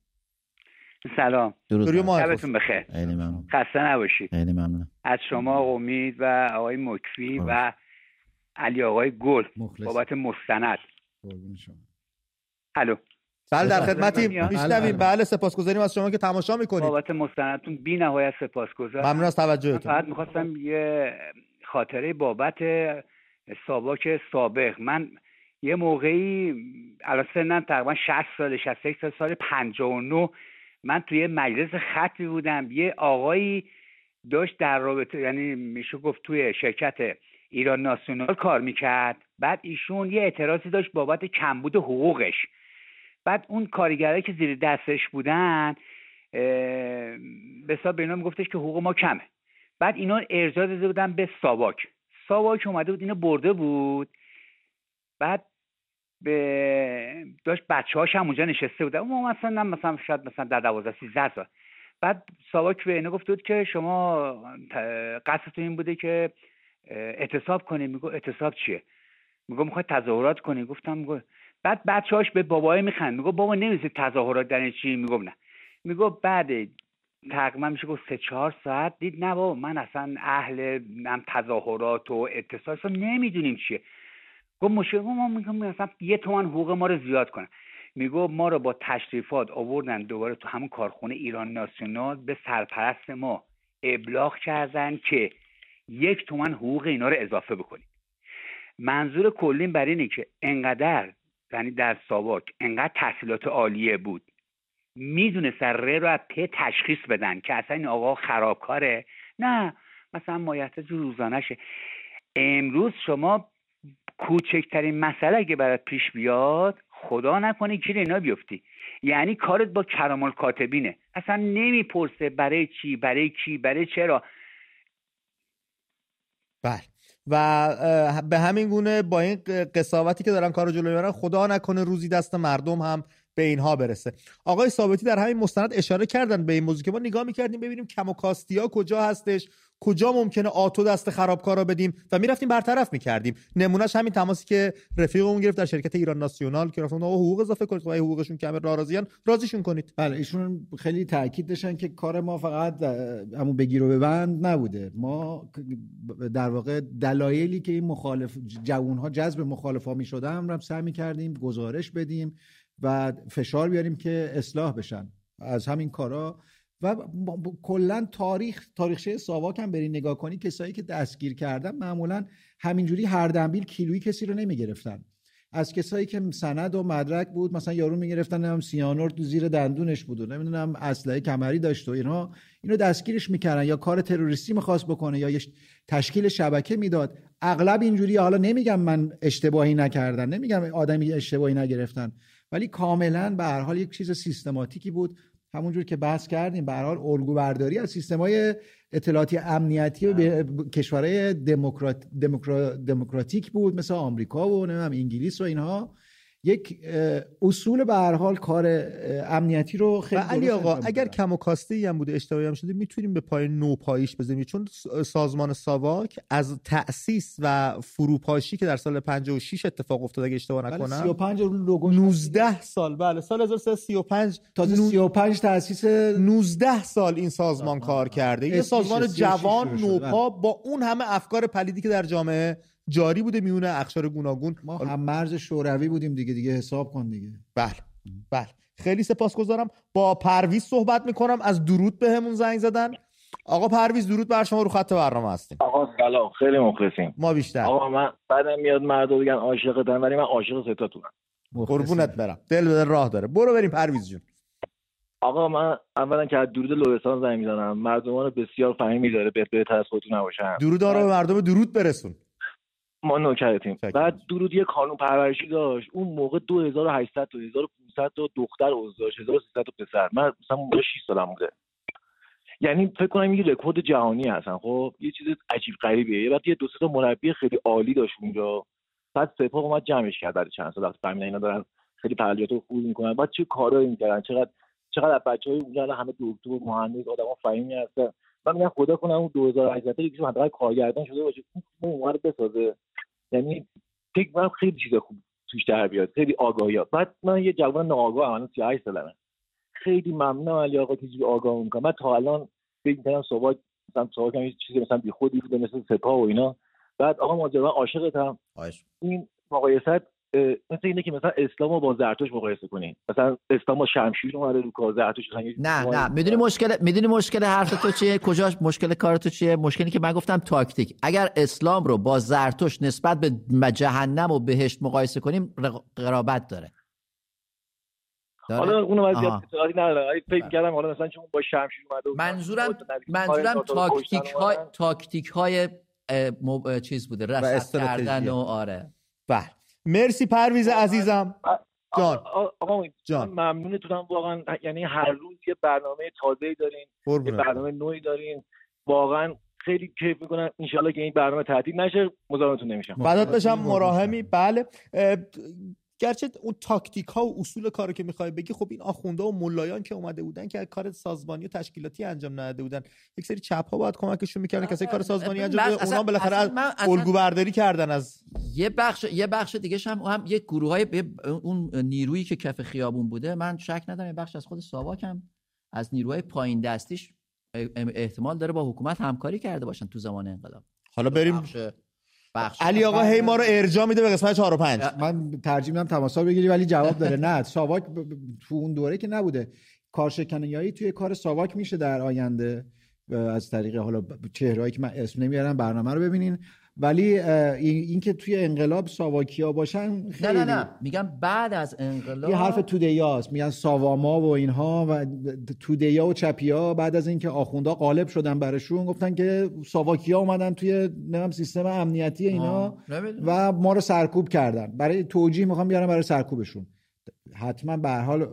سلام. درود شبتون بخیر. خیلی ممنون. خسته نباشید. خیلی ممنون. از شما امید و آقای مکفی و علی آقای گل. بابت مستند. الو. بله در خدمتیم. میشنویم. بله. سپاسگزاریم از شما که تماشا می‌کنید. بابت مستندتون بی نهایت سپاسگزارم. ممنون از توجهتون. فقط می‌خواستم یه خاطره بابت ساواک سابق. من یه موقعی الان سنم تقریبا 60 سال 61 سال سال 59 من توی مجلس خطی بودم. یه آقایی داشت در رابطه یعنی میشه گفت توی شرکت ایران ناسیونال کار می‌کرد. بعد ایشون یه اعتراضی داشت بابت کمبود حقوقش. بعد اون کارگرایی که زیر دستش بودن به حساب به اینا میگفتش که حقوق ما کمه. بعد اینا ارجاع داده بودن به ساواک. ساواک اومده بود اینو برده بود. بعد به داشت بچه هاش هم اونجا نشسته بودن. اون مثلا مثلا شاید مثلا در دوازده سیزده سال بعد ساواک به اینو گفته بود که شما قصدتون این بوده که اعتصاب کنیم میگو اعتصاب چیه؟ میگو می‌خواد تظاهرات کنی. گفتم میگو. بعد بچه‌هاش به بابای میخند. میگو بابا نمی‌دونی تظاهرات در چی؟ میگم نه. میگو بعد تقریبا میشه گفت سه چهار ساعت دید نه بابا من اصلا اهل نم تظاهرات و اتصال نمی‌دونیم چیه. گفت مشکل ما میگم مثلا یه تومن حقوق ما رو زیاد کنن. میگو ما رو با تشریفات آوردن دوباره تو همون کارخونه ایران ناسیونال به سرپرست ما ابلاغ کردن که یک تومن حقوق اینا رو اضافه بکنید منظور کلین بر اینه که انقدر یعنی در ساواک انقدر تحصیلات عالیه بود می‌دونست ره رو از پی تشخیص بدن که اصلا این آقا خرابکاره. نه مثلا مایحتاج روزانهشه. امروز شما کوچکترین مسئله اگه برات پیش بیاد خدا نکنه گیر اینا بیفتی. یعنی کارت با کرامال کاتبینه. اصلا نمی‌پرسه برای چی برای کی برای چرا. بله. و به همین گونه با این قصاوتی که دارن کارو جلو می‌برن خدا نکنه روزی دست مردم هم به اینها برسه. آقای ثابتی در همین مستند اشاره کردن به این موضوع که ما نگاه می‌کردیم ببینیم کم و کاستی کجا هستش. کجا ممکنه آتو دست خرابکارا بدیم؟ و می‌رفتیم برطرف می‌کردیم. نمونهش همین تماسی که رفیقمون گرفت در شرکت ایران ناسیونال که رفتن حقوق اضافه کنید. و حقوقشون کمه ناراضیان راضیشون کنید. بله ایشون خیلی تاکید داشتن که کار ما فقط همون بگیر و ببند نبوده. ما در واقع دلایلی که این مخالف جوانها جذب مخالفا می‌شدن هم سعی می‌کردیم گزارش بدیم و فشار بیاریم که اصلاح بشن. از همین کارا و کلا تاریخ تاریخچه ساواک هم بری نگاه کنی کسایی که دستگیر کردن معمولا همینجوری هر دنبیل کیلویی کسی رو نمی‌گرفتن. از کسایی که سند و مدرک بود مثلا یارو می‌گرفتن هم سیانور تو زیر دندونش بود و نمی‌دونم اسلحه کمری داشت و اینا. اینو دستگیرش می‌کردن. یا کار تروریستی می‌خواست بکنه یا تشکیل شبکه می‌داد. اغلب اینجوری حالا نمیگم من اشتباهی نکردن نمیگم آدمی اشتباهی نگرفتن ولی کاملا به هر حال یک چیز سیستماتیکی بود. همونجور که بحث کردیم به حال الگو برداری از سیستمای اطلاعاتی امنیتی و کشورهای دموکرات، دموکراتیک بود مثل آمریکا و نمی‌دونم انگلیس و اینها. یک اصول به هر حال کار امنیتی رو خیلی علی آقا اگر کم و کاسته ای هم بوده اشتباهی هم شده می‌تونیم به پای نو پایش بزنیم. چون سازمان ساواک از تأسیس و فروپاشی که در سال 56 اتفاق افتاد اگه اشتباه بله، نکنم 35 لوگو 19 سال. بله سال 1335 تازه 35 تأسیس 19 سال این سازمان کار کرده. یه سازمان جوان نوپا با اون همه افکار پلیدی که در جامعه جاری بوده میونه اخشار گوناگون. ما هم مرز شوروی بودیم دیگه دیگه حساب کن دیگه. بله بله. خیلی سپاسگزارم. با پرویز صحبت می‌کنم. از درود بهمون به زنگ زدن. آقا پرویز درود بر شما رو خط برنامه هستیم. آقا سلام. خیلی مخلصیم. ما بیشتر. آقا من بعدم میاد مرد بگن عاشقتم ولی من عاشق ستاتونم. قربونت برم. دل به راه داره. برو بریم پرویز جون. آقا من اولا که از درود لوستان زنگ می‌زنم. مردمان بسیار فهمی داره. بهتر از خودتون نباشن. درود رو به مردم درود برسون. ما نوکرتیم. بعد درود یه کانون پرورشی داشت. اون موقع 2800 تا 1500 تا دختر عضو داشت 1300 تا پسر. من مثلا موقع 6 سالم بوده. یعنی فکر کنم یه رکورد جهانی هستن. خب یه چیز عجیب غریبیه. بعد یه دو تا مربی خیلی عالی داشت اونجا. بعد سپاه اومد جمعش کرد بعد چند سال. وقتی فهمیدن اینا دارن خیلی فعالیت خوب می‌کنن. بعد چه کارایی می‌کردن؟ چقدر چقدر از بچهای اونجا همه دکتر مهندس آدما فهمی هستن من میگم خدا کنه اون 2018 یکیشون حداقل کارگردان شده باشه. اون موقع بسازه. یعنی فکر من خیلی چیز خوب توش در بیاد خیلی آگاهی بعد من یه جوان ناآگاه الان 38 سالمه. خیلی ممنونم علی آقا که آگاه می‌کنم من تا الان فکر می‌کردم صحبت مثلا صحبت کنم چیزی مثلا بی خودی بوده مثل سپاه و اینا. بعد آقا ماجرا عاشقتم. این مقایست مثل اینه که مثلا اسلام رو با زرتوش مقایسه کنین. مثلا اسلام با شمشیر اومده رو کار زرتوش نه نه. می‌دونی مشکل می‌دونی مشکل حرف تو چیه؟ کجاش مشکل کار تو چیه؟ مشکلی که من گفتم تاکتیک. اگر اسلام رو با زرتشت نسبت به جهنم و بهشت مقایسه کنیم قرابت داره. حالا اونو وضعیت اطلاعاتی نداره فکر کردم حالا مثلا چون با شمشیر اومده منظورم منظورم تاکتیک های تاکتیک های چیز بوده رصد کردن و آره. بله. مرسی پرویز عزیزم. جان. آقا جان. ممنونتونم واقعا یعنی هر روز یه برنامه تازه دارین یه برنامه نوعی دارین واقعا خیلی کیف می‌کنم. انشالله که این برنامه تعطیل نشه مزاحمتون نمیشم. بعدت بشم مراهمی. بله. گرچه اون تاکتیک ها و اصول کارو که می‌خوای بگی خب این آخونده و ملایان که اومده بودن که کار سازمانی و تشکیلاتی انجام نداده بودن. یک سری چپ ها باید کمکشون می‌کردن کسایی کار سازمانی انجام دادن اونا بالاخره از الگو برداری کردن از یه بخش یه بخش دیگه هم هم یه گروه های اون نیرویی که کف خیابون بوده من شک ندارم یه بخش از خود ساواک هم از نیروهای پایین دستیش احتمال داره با حکومت همکاری کرده باشن تو زمان انقلاب. حالا بریم علی آقا هی ما رو ارجا میده به قسمت 4 و 5 من ترجیح میدم تماسا بگیری ولی جواب داره. نه ساواک تو اون دوره که نبوده. کارشکنیایی توی کار ساواک میشه در آینده. از طریق حالا چهرهایی که من اسم نمیارم برنامه رو ببینین. ولی این که توی انقلاب ساواکیا باشن خیلی نه نه. نه میگم بعد از انقلاب یه حرف تودیاست میگن ساواما و اینها و تودیا و چپیا بعد از اینکه آخوندا غالب شدن برشون گفتن که ساواکیا اومدن توی نمیم سیستم امنیتی اینا و ما رو سرکوب کردن. برای توجیه می‌خوام بیارم برای سرکوبشون. حتما به حال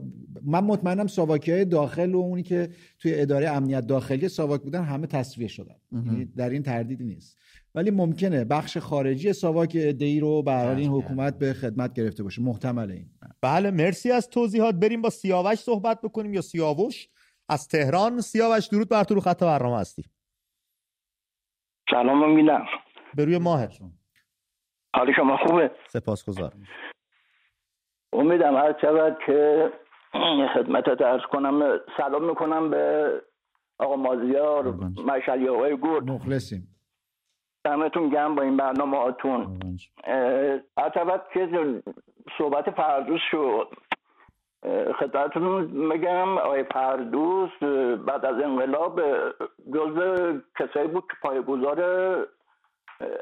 من مطمئنم ساواکی های داخل و اونی که توی اداره امنیت داخلی ساواک بودن همه تصویه شدن. یعنی در این تردیدی نیست. ولی ممکنه بخش خارجی ساواک دی رو به این حکومت به خدمت گرفته باشه. محتمل این. بله مرسی از توضیحات. بریم با سیاوش صحبت بکنیم یا سیاوش. از تهران. سیاوش درود بر تو رو خط برنامه هستی. سلام میدم به روی ماهر حال شما خوبه؟ سپاسگزارم. امیدم هر شود که خدمت درس کنم سلام می‌کنم به آقا مازیار مشعلی آقای گرد مخلصیم. دمتون گم با این برنامه هاتون. هر که صحبت پردوس شد. خدمتتون میگم آقای پردوس بعد از انقلاب جز کسایی بود که پایگذار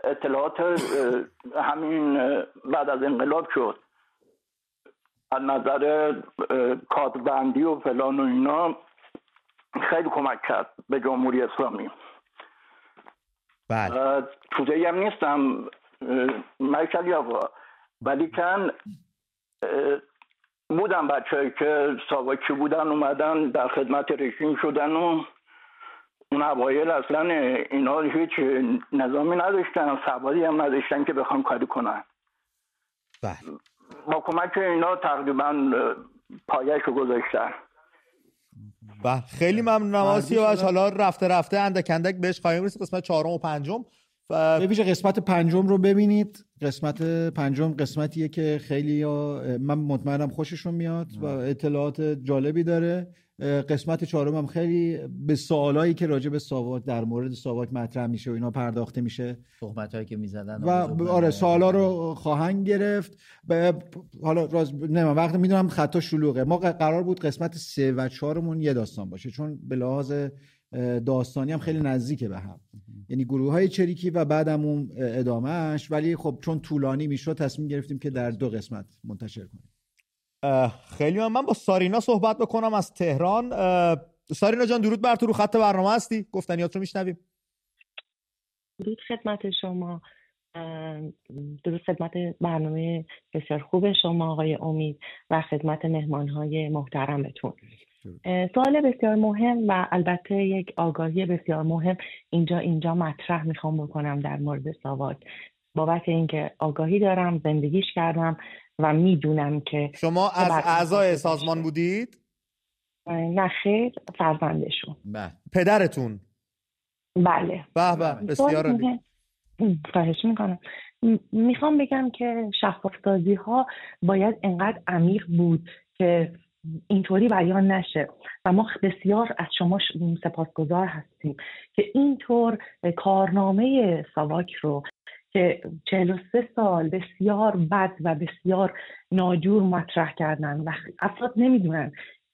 اطلاعات همین بعد از انقلاب شد. از نظر کادبندی و فلان و اینا خیلی کمک کرد به جمهوری اسلامی. بله. توده هم نیستم مشعلی آقا ولی کن بودن بچه که ساواکی بودن اومدن در خدمت رژیم شدن و اون اوایل اصلا اینا هیچ نظامی نداشتن سوادی هم نداشتن که بخوام کاری کنن. بله. با کمک اینا تقریبا پایش رو گذاشتن. و خیلی ممنونم آسیاش حالا رفته رفته اندک اندک بهش خواهیم رسید. قسمت چهارم و پنجم. و به قسمت پنجم رو ببینید. قسمت پنجم قسمتیه که خیلی من مطمئنم خوششون میاد و اطلاعات جالبی داره. قسمت چهارم هم خیلی به سوالایی که راجع به ساواک در مورد ساواک مطرح میشه و اینا پرداخته میشه. صحبت هایی که می‌زدن و آره سوالا رو خواهند گرفت. حالا راز نه وقتی می‌دونم خطا شلوغه. ما قرار بود قسمت سه و چهارمون یه داستان باشه چون به لحاظ داستانی هم خیلی نزدیکه به هم. یعنی گروه های چریکی و بعدم اون ادامهش ولی خب چون طولانی می‌شد تصمیم گرفتیم که در دو قسمت منتشر کنیم. خیلی من, من با سارینا صحبت بکنم از تهران. سارینا جان درود بر تو رو خط برنامه هستی؟ گفتنیات رو میشنویم. درود خدمت شما. درود خدمت برنامه بسیار خوب شما آقای امید و خدمت مهمان های محترمتون. سوال بسیار مهم و البته یک آگاهی بسیار مهم اینجا اینجا مطرح می‌خوام بکنم در مورد ساواک. بابت اینکه آگاهی دارم زندگیش کردم و می‌دونم که شما از اعضای سازمان بودید؟ نه خیر فرزندشون. بله. پدرتون؟ بله. به به بسیار خواهش می‌کنم. می‌خوام بگم که شفاف ها باید انقدر عمیق بود که اینطوری بیان نشه. و ما بسیار از شما سپاسگزار هستیم که اینطور کارنامه ساواک رو که 43 سال بسیار بد و بسیار ناجور مطرح کردن و افراد نمی‌دونن.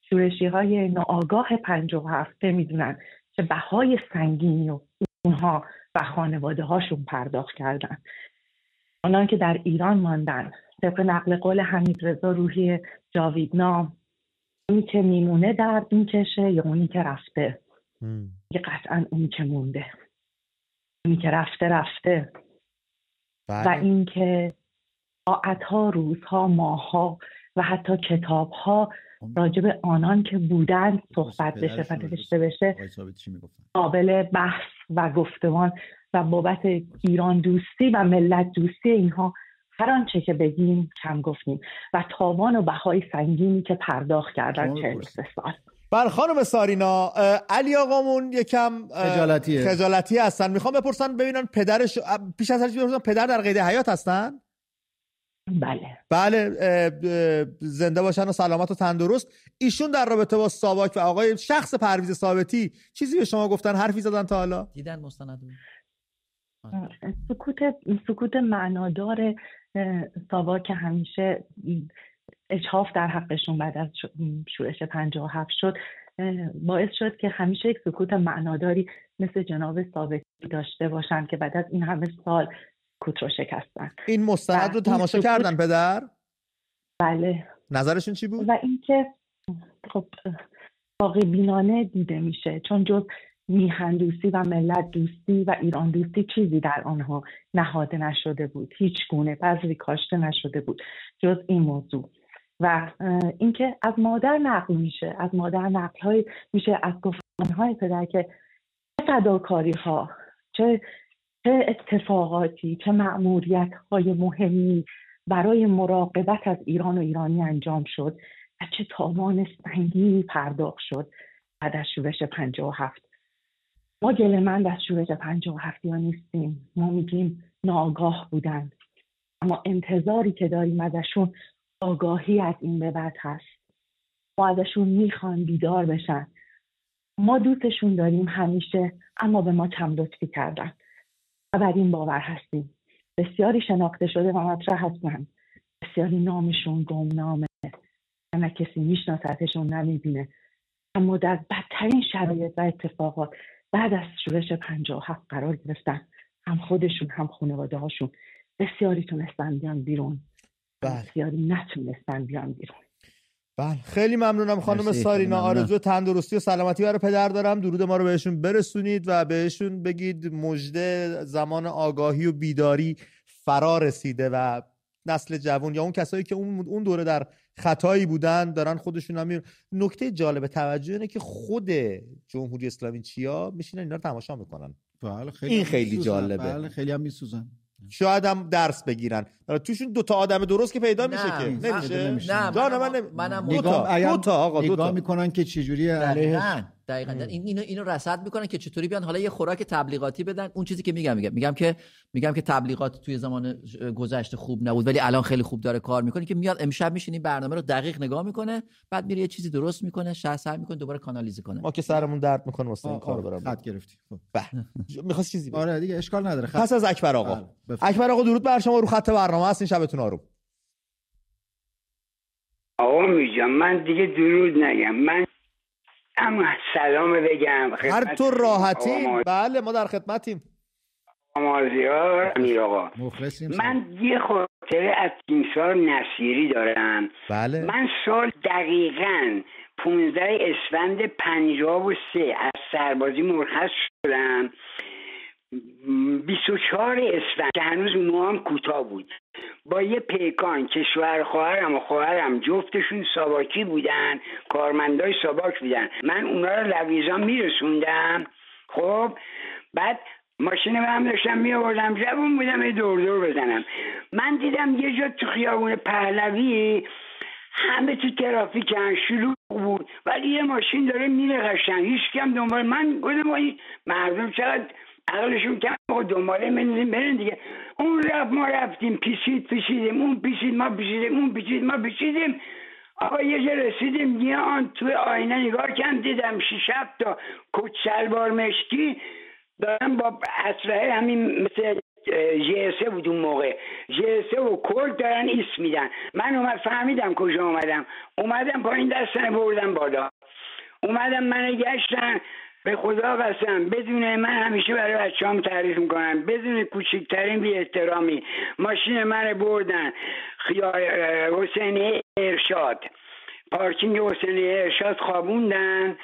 شورشی های ناآگاه هفته نمی‌دونن که بهای سنگینی و اونها و خانواده هاشون پرداخت کردن. آنان که در ایران ماندن طبق نقل قول حمید رضا روحی جاویدنام اونی که میمونه درد می‌کشه یا اونی که رفته. یه قطعا اونی که مونده. اونی که رفته رفته. بله. و اینکه ساعتها روزها ماهها و حتی کتابها راجع به آنان که بودن صحبت بشه و نوشته بشه قابل بحث و گفتمان و بابت ایران دوستی و ملت دوستی اینها هر آنچه که بگیم کم گفتیم. و تاوان و بهای سنگینی که پرداخت کردن 43 سال. بر خانم سارینا علی آقامون یکم خجالتیه. خجالتی هستن. می‌خوام بپرسن ببینن پدرش پیش از هر چیز پدر در قید حیات هستن؟ بله. بله زنده باشن و سلامت و تندرست. ایشون در رابطه با ساواک و آقای شخص پرویز ثابتی چیزی به شما گفتن حرفی زدن تا حالا؟ دیدن مستند سکوت سکوت معنادار ساوا که همیشه اجهاف در حقشون بعد از شورش 57 شد باعث شد که همیشه یک سکوت معناداری مثل جناب ثابتی داشته باشن که بعد از این همه سال سکوت رو شکستن این مستند رو تماشا سکوت... کردن پدر؟ بله نظرشون چی بود؟ و اینکه خب باقی بینانه دیده میشه چون جز میهن دوستی و ملت دوستی و ایران دوستی چیزی در آنها نهاده نشده بود. هیچ گونه بذری کاشته نشده بود جز این موضوع. و اینکه از مادر نقل میشه از مادر نقل های میشه از گفتمان های پدر که چه فداکاری ها چه چه اتفاقاتی چه معموریت های مهمی برای مراقبت از ایران و ایرانی انجام شد و چه تاوان سنگی پرداخت شد بعد از شورش هفت. ما گلمند از شورش هفت یا نیستیم. ما میگیم ناآگاه بودن. اما انتظاری که داریم ازشون آگاهی از این به بعد هست. ما ازشون می‌خوان بیدار بشن. ما دوستشون داریم همیشه اما به ما کم لطفی کردن. و بر این باور هستیم. بسیاری شناخته شده و مطرح هستن. بسیاری نامشون گمنامه. نه کسی میشناستشون نمی‌بینه اما در بدترین شرایط و اتفاقات بعد از شورش هفت قرار گرفتن هم خودشون هم خانواده هاشون بسیاری تونستن بیان بیرون. بله. بسیاری نتونستن بیان بیرون. بله. خیلی ممنونم خانم سارینا. آرزو تندرستی و سلامتی برای پدر دارم. درود ما رو بهشون برسونید و بهشون بگید مژده زمان آگاهی و بیداری فرا رسیده و نسل جوان یا اون کسایی که اون اون دوره در خطایی بودن دارن خودشون هم نکته جالب توجه اینه که خود جمهوری اسلامی چیا؟ میشینن اینا رو تماشا می‌کنن. بله خیلی این خیلی جالبه. بله خیلی هم میسوزن. شاید هم درس بگیرن. توشون دو تا آدم درست که پیدا میشه که. نمیشه؟ نه جان من منم دو تا. دو تا آقا دو تا. می‌کنن که چجوری علیه دقیقا. این اینو اینو رصد می‌کنن که چطوری بیان. حالا یه خوراک تبلیغاتی بدن. اون چیزی که میگم میگم میگم که میگم که تبلیغات توی زمان گذشته خوب نبود ولی الان خیلی خوب داره کار می‌کنه که میاد امشب میشینی برنامه رو دقیق نگاه می‌کنه بعد میره یه چیزی درست می‌کنه شهر سر می‌کنه دوباره کانالیزه کنه. ما که سرمون درد می‌کنه واسه این کارو برام. خط گرفتی. به می‌خواست چیزی آره دیگه اشکال نداره. خط... پس از اکبر آقا. بله، اکبر آقا درود بر شما. رو خط برنامه هستین. شبتون آروم. آقا میجام من دیگه درود نگم. من اما سلام بگم. هر تو راحتی بله ما در خدمتیم. مازیار امیر آقا. من یه خاطره از تیمسار نصیری دارم. بله. من سال دقیقا 15 اسفند 53 از سربازی مرخص شدم. 24 اسفند که هنوز هم کوتاه بود. با یه پیکان که شوهر خواهرم و خواهرم جفتشون ساواکی بودن کارمندای ساواک بودن. من اونا رو لویزان میرسوندم. خب بعد ماشین هم داشتم می آوردم بودم یه دور دور بزنم. من دیدم یه جا تو خیابون پهلوی همه تو ترافیکن شروع بود. ولی یه ماشین داره میره قشنگ هیچ کم دنبال من گفتم مردم چقدر عقلشون کم با دنباله من دیگه. اون رفت ما رفتیم پیشید پیشیدیم اون پیشید ما پیشیدیم اون پیشید ما پیشیدیم. آقا یه جا رسیدیم یه آن توی آینه نگاه کم دیدم شیش تا کچ شلوار مشکی. دارم با اسلحه همین مثل جسه بود اون موقع. جسه و کل دارن ایس میدن. من اومد فهمیدم کجا اومدم. اومدم پایین دستن بردم بالا. اومدم من گشتن. به خدا قسم بدون من همیشه برای بچه تعریف می‌کنم. بدون کوچکترین بی احترامی ماشین من بردن. حسینی ارشاد. پارکینگ حسینی ارشاد خوابوندن.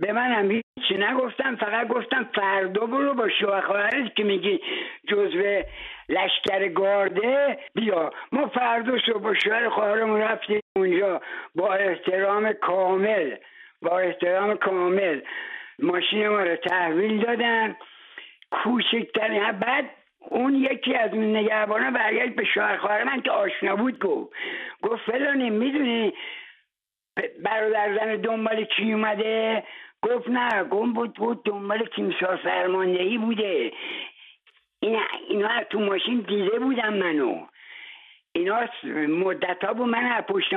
به من هم هیچی نگفتم فقط گفتم فردا برو با شوهر که میگی جزو لشکر گارده. بیا. ما فردا شو با شوهر خواهرمون رفتیم اونجا. با احترام کامل. با احترام کامل. ماشین ما رو تحویل دادن. کوچکترین بعد اون یکی از نگهبانا برگشت به شوهر خواهر من که آشنا بود گفت. گفت فلانی می‌دونی؟ برادر زن دنبال کی اومده؟ گفت نه گم بود بود دنبال تیمسار فرماندهی بوده. این اینا تو ماشین دیده بودم منو. اینا مدت ها بود من پشت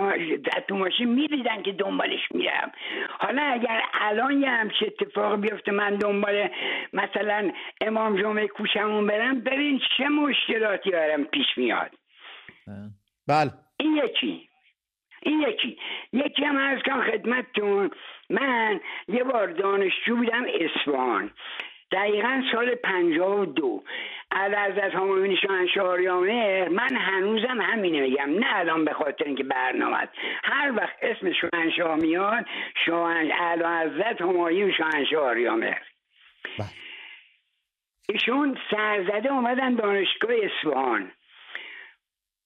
تو ماشین می‌دیدن که دنبالش میرم. حالا اگر الان یه همچه اتفاق بیفته من دنبال مثلا امام جمعه کوشمون برم ببین چه مشکلاتی برم پیش میاد. بله. این یکی. این یکی. یکی هم از کن خدمتتون من یه بار دانشجو بودم اسفان دقیقا سال پنجاه و دو. حضرت همایون شاهنشاه من هنوزم همینه میگم. نه الان به خاطر اینکه برنامه هر وقت اسم شاهنشاه میاد شاهن حضرت همایون شاهنشاه آریامهر بله. ایشون سرزده اومدن دانشگاه اصفهان.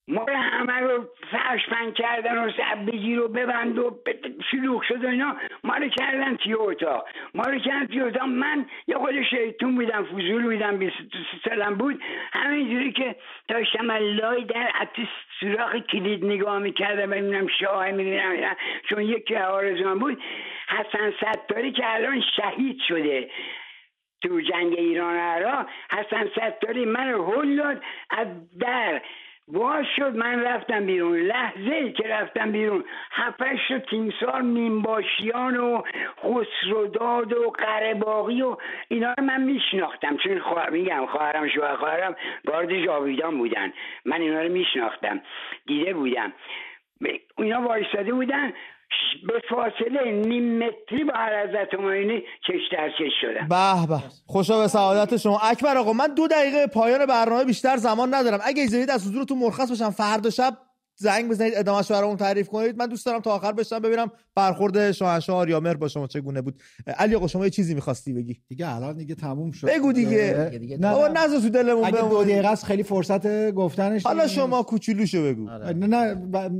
ما رو همه رو فرش پنگ کردن و بگیر و ببند و شلوغ شد و اینا. ما رو کردن تیوتا ما رو کردن تیوتا من یه خود شیطون بودم فضول بودم 22 سالم بود. همینجوری که داشتم لای در اتی سراخ کلید نگاه می‌کردم ببینم شاه می‌بینم چون یکی آرزوان بود. حسن ستاری که الان شهید شده تو جنگ ایران عراق. حسن ستاری من رو هل داد از در. باز شد من رفتم بیرون. لحظه ای که رفتم بیرون هفتش و تیمسار میمباشیان و خسروداد و قرباقی و اینا رو من میشناختم. چون خواه... میگم خواهرم شوهر خواهرم گارد جاویدان بودن. من اینا رو میشناختم. دیده بودم. اینا وایستاده بودن. به فاصله نیم متری با حضرت همایونی چش در چش شدم. به به. خوشا به سعادت شما. اکبر آقا من دو دقیقه پایان برنامه بیشتر زمان ندارم. اگه اجازه از حضورتون مرخص بشم. فردا شب زنگ بزنید ادامهش برامون تعریف کنید. من دوست دارم تا آخر بشم ببینم برخورد شاهنشاه آریامر با شما چگونه بود. علی آقا شما یه چیزی می‌خواستی بگی؟ دیگه الان دیگه تموم شد. بگو دیگه. نه بابا نذار تو دلمون اگه دو دقیقه است خیلی فرصت گفتنش حالا شما کوچولوشو بگو. آره. نه نه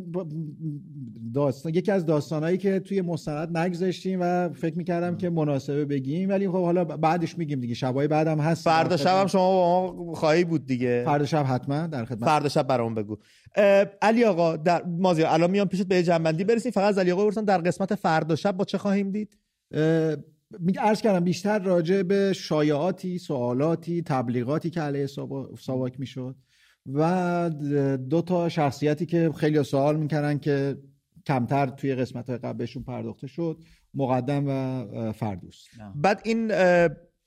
داستان یکی از داستانایی که توی مستند نگذاشتیم و فکر می‌کردم که مناسبه بگیم. ولی خب حالا بعدش میگیم دیگه. شبای بعدم هست. فردا شب هم شما با ما خواهی بود دیگه. فردا شب حتما در خدمت. فردا شب برام بگو. علی آقا در مازیار الان میام پیشت به جنبندی برسیم. فقط از علی آقا برسن در قسمت فردا شب با چه خواهیم دید؟ میگه عرض کردم بیشتر راجع به شایعاتی سوالاتی تبلیغاتی که علیه ساواک می‌شد و دو تا شخصیتی که خیلی سوال می‌کردن که کمتر توی قسمت های قبل بهشون پرداخته شد مقدم و فردوس. بعد این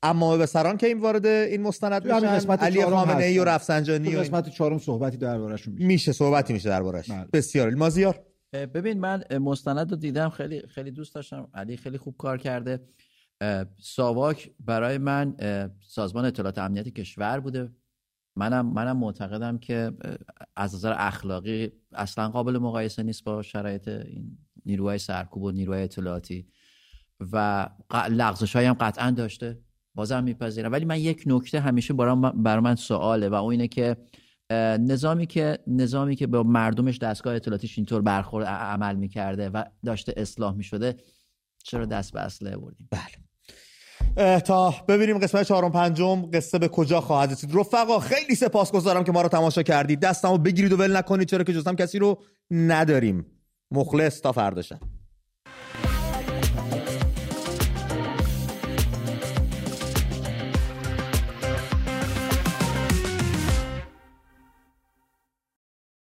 اما به سران که این وارد این مستند میشن علی خامنه ای و رفسنجانی و قسمت چهارم صحبتی دربارشون میشه. میشه صحبتی میشه دربارش بله. بسیار. مازیار. ببین من مستند رو دیدم خیلی خیلی دوست داشتم. علی خیلی خوب کار کرده. ساواک برای من سازمان اطلاعات امنیتی کشور بوده. منم منم معتقدم که از نظر اخلاقی اصلا قابل مقایسه نیست با شرایط این نیروهای سرکوب و نیروهای اطلاعاتی. و لغزش هم قطعا داشته. بازم میپذیرم. ولی من یک نکته همیشه برای من سواله و اون اینه که نظامی که نظامی که با مردمش دستگاه اطلاعاتیش اینطور برخورد عمل می‌کرده و داشته اصلاح می‌شده چرا دست به اسلحه بردیم بله. تا ببینیم قسمت چهارم پنجم قصه به کجا خواهد رسید. رفقا خیلی سپاسگزارم که ما رو تماشا کردید. دستمو بگیرید و ول نکنید چرا که جزم کسی رو نداریم. مخلص تا فردا